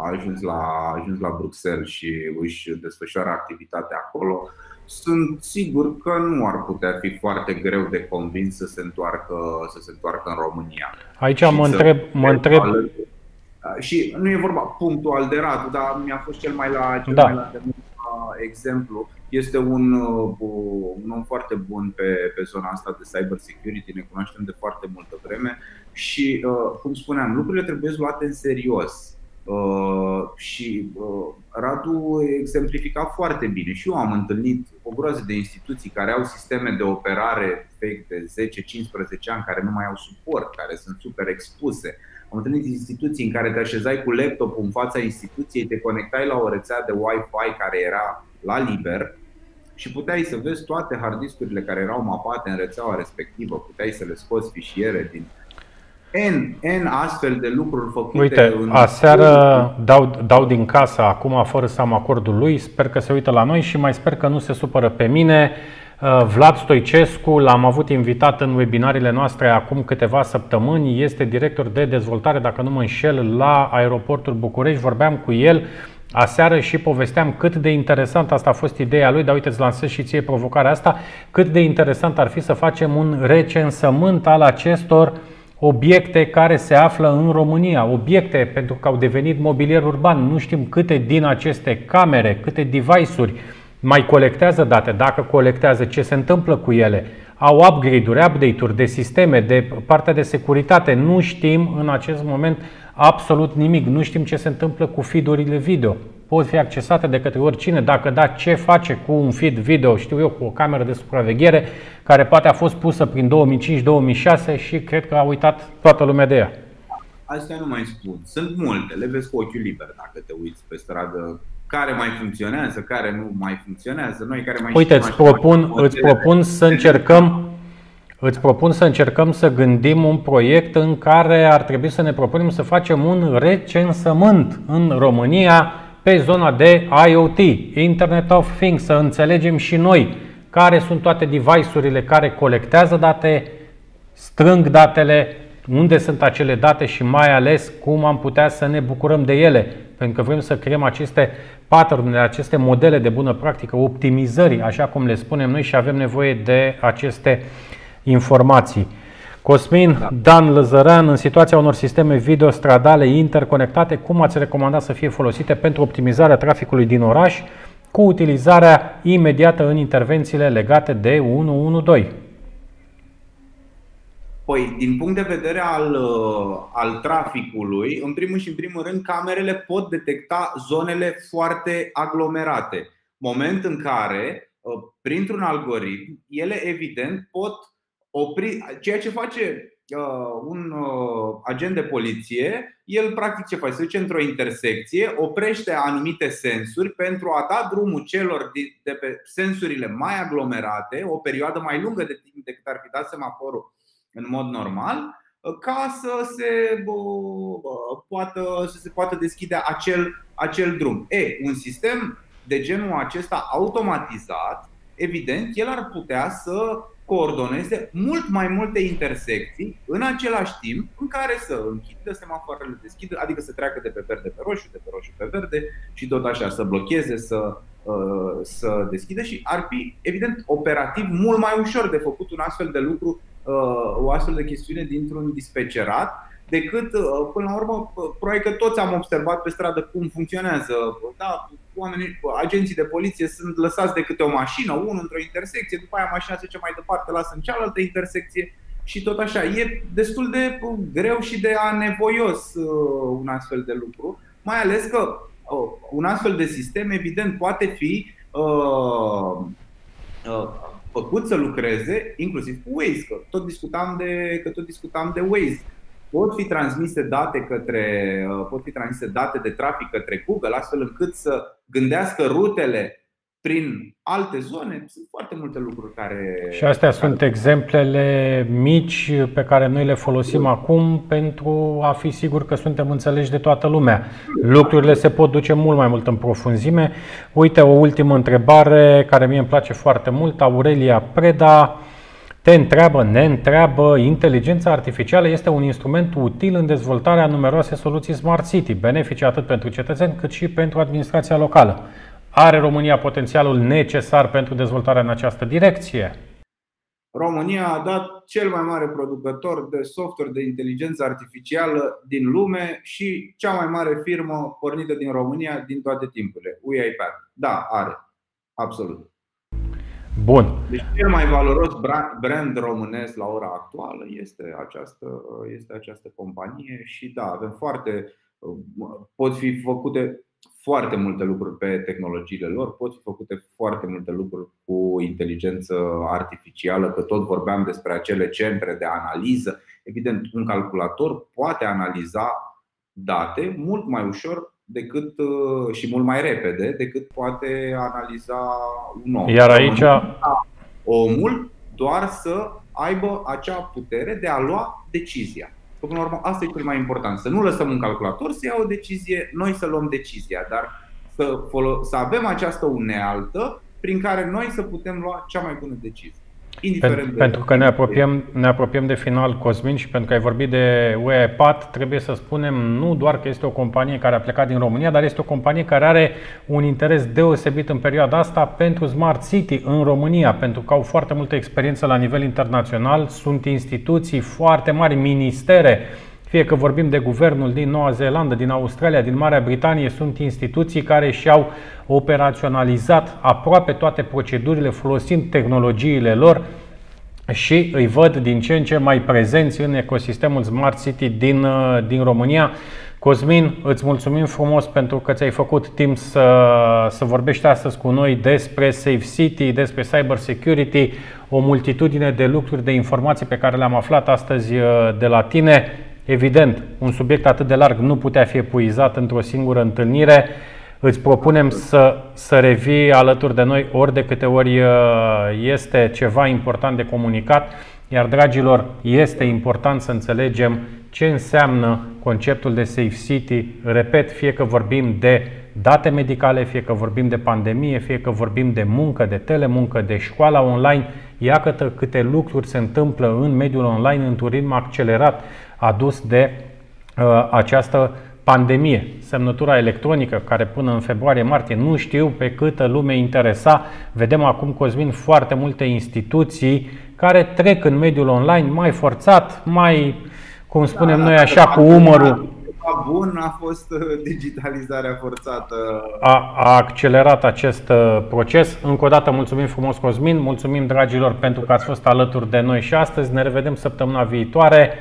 [SPEAKER 5] a ajuns la, a ajuns la Bruxelles și își desfășoară activitatea acolo, sunt sigur că nu ar putea fi foarte greu de convins să se întoarcă, să se întoarcă în România.
[SPEAKER 2] Aici mă întreb, mă întreb.
[SPEAKER 5] Și nu e vorba punctual de Radu, dar mi-a fost cel mai la, cel da. mai la exemplu. Este un, un om foarte bun pe, pe zona asta de cyber security, ne cunoaștem de foarte multă vreme și, cum spuneam, lucrurile trebuie luate în serios Uh, și uh, Radu exemplifica foarte bine și eu am întâlnit o groază de instituții care au sisteme de operare vechi de 10-15 ani, care nu mai au suport, care sunt super expuse. Am întâlnit instituții în care te așezai cu laptopul în fața instituției, te conectai la o rețea de Wi-Fi care era la liber și puteai să vezi toate hard discurile care erau mapate în rețeaua respectivă, puteai să le scoți fișiere din N, N astfel de lucruri făcute.
[SPEAKER 2] Uite, în aseară dau, dau din casă acum fără să am acordul lui, sper că se uită la noi și mai sper că nu se supără pe mine. Uh, Vlad Stoicescu, l-am avut invitat în webinariile noastre acum câteva săptămâni, este director de dezvoltare, dacă nu mă înșel, la aeroportul București. Vorbeam cu el aseară și povesteam cât de interesant asta a fost ideea lui, dar uite, îți lansez și ție provocarea asta, cât de interesant ar fi să facem un recensământ al acestor uh, obiecte care se află în România, obiecte pentru că au devenit mobilier urban. Nu știm câte din aceste camere, câte device-uri mai colectează date, dacă colectează, ce se întâmplă cu ele. au upgrade-uri, update-uri de sisteme, de partea de securitate. Nu știm în acest moment absolut nimic. Nu știm ce se întâmplă cu feed-urile video. Pot fi accesate de către oricine. Dacă da, ce face cu un feed video, știu eu, cu o cameră de supraveghere, care poate a fost pusă prin 2005-2006 și cred că a uitat toată lumea de ea.
[SPEAKER 5] Asta nu mai spun. Sunt multe, le vezi cu ochiul liber dacă te uiți pe stradă care mai funcționează, care nu mai funcționează, noi care mai
[SPEAKER 2] Uite, îți propun, îți propun să încercăm Îți propun să încercăm să gândim un proiect în care ar trebui să ne propunem să facem un recensământ în România pe zona de IoT, Internet of Things, să înțelegem și noi care sunt toate device-urile care colectează date, strâng datele, unde sunt acele date și mai ales cum am putea să ne bucurăm de ele. Pentru că vrem să creăm aceste pattern aceste modele de bună practică, optimizării, așa cum le spunem noi și avem nevoie de aceste informații. Cosmin da. Dan Lăzăran, în situația unor sisteme video stradale interconectate, cum ați recomanda să fie folosite pentru optimizarea traficului din oraș cu utilizarea imediată în intervențiile legate de 112?
[SPEAKER 5] Păi, din punct de vedere al, uh, al traficului, în primul și în primul rând, camerele pot detecta zonele foarte aglomerate. Moment în care, uh, printr-un algoritm, ele evident pot opri ceea ce face uh, un agent de poliție, el practic ce face? Se duce într-o intersecție, oprește anumite sensuri pentru a da drumul celor de pe sensurile mai aglomerate, o perioadă mai lungă de timp decât ar fi dat semaforul în mod normal ca să se poată, să se poată deschide acel, acel drum. E, un sistem de genul acesta automatizat, evident, el ar putea să coordoneze mult mai multe intersecții în același timp în care să închidă semafoarele, deschidă, adică să treacă de pe verde pe roșu, de pe roșu pe verde și tot așa să blocheze, să, uh, să deschidă și ar fi, evident, operativ mult mai ușor de făcut un astfel de lucru Uh, o astfel de chestiune dintr-un dispecerat decât, uh, până la urmă, uh, probabil că toți am observat pe stradă cum funcționează. Da, oamenii, agenții de poliție sunt lăsați de câte o mașină, unul într-o intersecție, după aia mașina se duce mai departe, lasă în cealaltă intersecție și tot așa. E destul de greu și de anevoios un astfel de lucru, mai ales că un astfel de sistem, evident, poate fi uh, uh, făcut să lucreze, inclusiv cu Waze, că tot discutam de, că tot discutam de Waze. Pot fi transmise date către, uh, pot fi transmise date de trafic către Google, astfel încât să gândească rutele prin alte zone, sunt foarte multe lucruri care.
[SPEAKER 2] Și astea care... sunt exemplele mici pe care noi le folosim acum pentru a fi sigur că suntem înțeleși de toată lumea. Lucrurile se pot duce mult mai mult în profunzime. Uite, o ultimă întrebare care mie îmi place foarte mult. Aurelia Preda te întreabă, ne întreabă, inteligența artificială este un instrument util în dezvoltarea numeroase soluții Smart City, benefice atât pentru cetățeni cât și pentru administrația locală. Are România potențialul necesar pentru dezvoltarea în această direcție?
[SPEAKER 5] România a dat cel mai mare producător de software de inteligență artificială din lume și cea mai mare firmă pornită din România din toate timpurile, UiPath. Da, are. Absolut.
[SPEAKER 2] Bun.
[SPEAKER 5] Deci cel mai valoros brand românesc la ora actuală este această, este această companie și da, avem foarte pot fi făcute foarte multe lucruri pe tehnologiile lor, pot fi făcute foarte multe lucruri cu inteligență artificială, că tot vorbeam despre acele centre de analiză. Evident, un calculator poate analiza date mult mai ușor decât uh, și mult mai repede decât poate analiza un om.
[SPEAKER 2] Iar aici
[SPEAKER 5] omul doar să aibă acea putere de a lua decizia. Că până la urmă asta e cel mai important, să nu lăsăm un calculator să ia o decizie, noi să luăm decizia, dar să, folo- să avem această unealtă prin care noi să putem lua cea mai bună decizie.
[SPEAKER 2] Indiferent pentru, de pentru că ne apropiem, ne apropiem de final, Cosmin, și pentru că ai vorbit de UEPAT, trebuie să spunem nu doar că este o companie care a plecat din România, dar este o companie care are un interes deosebit în perioada asta pentru Smart City în România, pentru că au foarte multă experiență la nivel internațional, sunt instituții foarte mari, ministere fie că vorbim de guvernul din Noua Zeelandă, din Australia, din Marea Britanie, sunt instituții care și-au operaționalizat aproape toate procedurile folosind tehnologiile lor și îi văd din ce în ce mai prezenți în ecosistemul Smart City din, uh, din România. Cosmin, îți mulțumim frumos pentru că ți-ai făcut timp să, să vorbești astăzi cu noi despre Safe City, despre cyber security, o multitudine de lucruri, de informații pe care le-am aflat astăzi uh, de la tine. Evident, un subiect atât de larg nu putea fi epuizat într-o singură întâlnire. Îți propunem să, să revii alături de noi ori de câte ori uh, este ceva important de comunicat. Iar, dragilor, este important să înțelegem ce înseamnă conceptul de Safe City. Repet, fie că vorbim de date medicale, fie că vorbim de pandemie, fie că vorbim de muncă, de telemuncă, de școala online, iată câte lucruri se întâmplă în mediul online într-un ritm accelerat adus de uh, această pandemie. Semnătura electronică, care până în februarie-martie nu știu pe câtă lume interesa. Vedem acum, Cosmin, foarte multe instituții care trec în mediul online mai forțat, mai, cum spunem da, noi așa, cu umărul.
[SPEAKER 5] Bun a fost uh, digitalizarea forțată.
[SPEAKER 2] A, a accelerat acest uh, proces. Încă o dată mulțumim frumos, Cosmin, mulțumim dragilor pentru că ați fost alături de noi și astăzi. Ne revedem săptămâna viitoare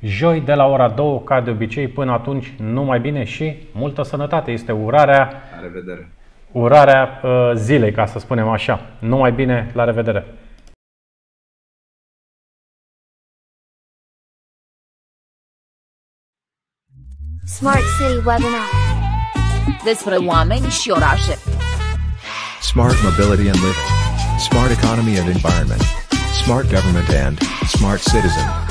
[SPEAKER 2] joi de la ora 2, ca de obicei. Până atunci, numai bine și multă sănătate. Este urarea,
[SPEAKER 5] la revedere.
[SPEAKER 2] urarea uh, zilei, ca să spunem așa. Numai bine, la revedere!
[SPEAKER 3] Smart City Webinar Despre oameni și orașe
[SPEAKER 4] Smart Mobility and Living Smart Economy and Environment Smart Government and Smart Citizen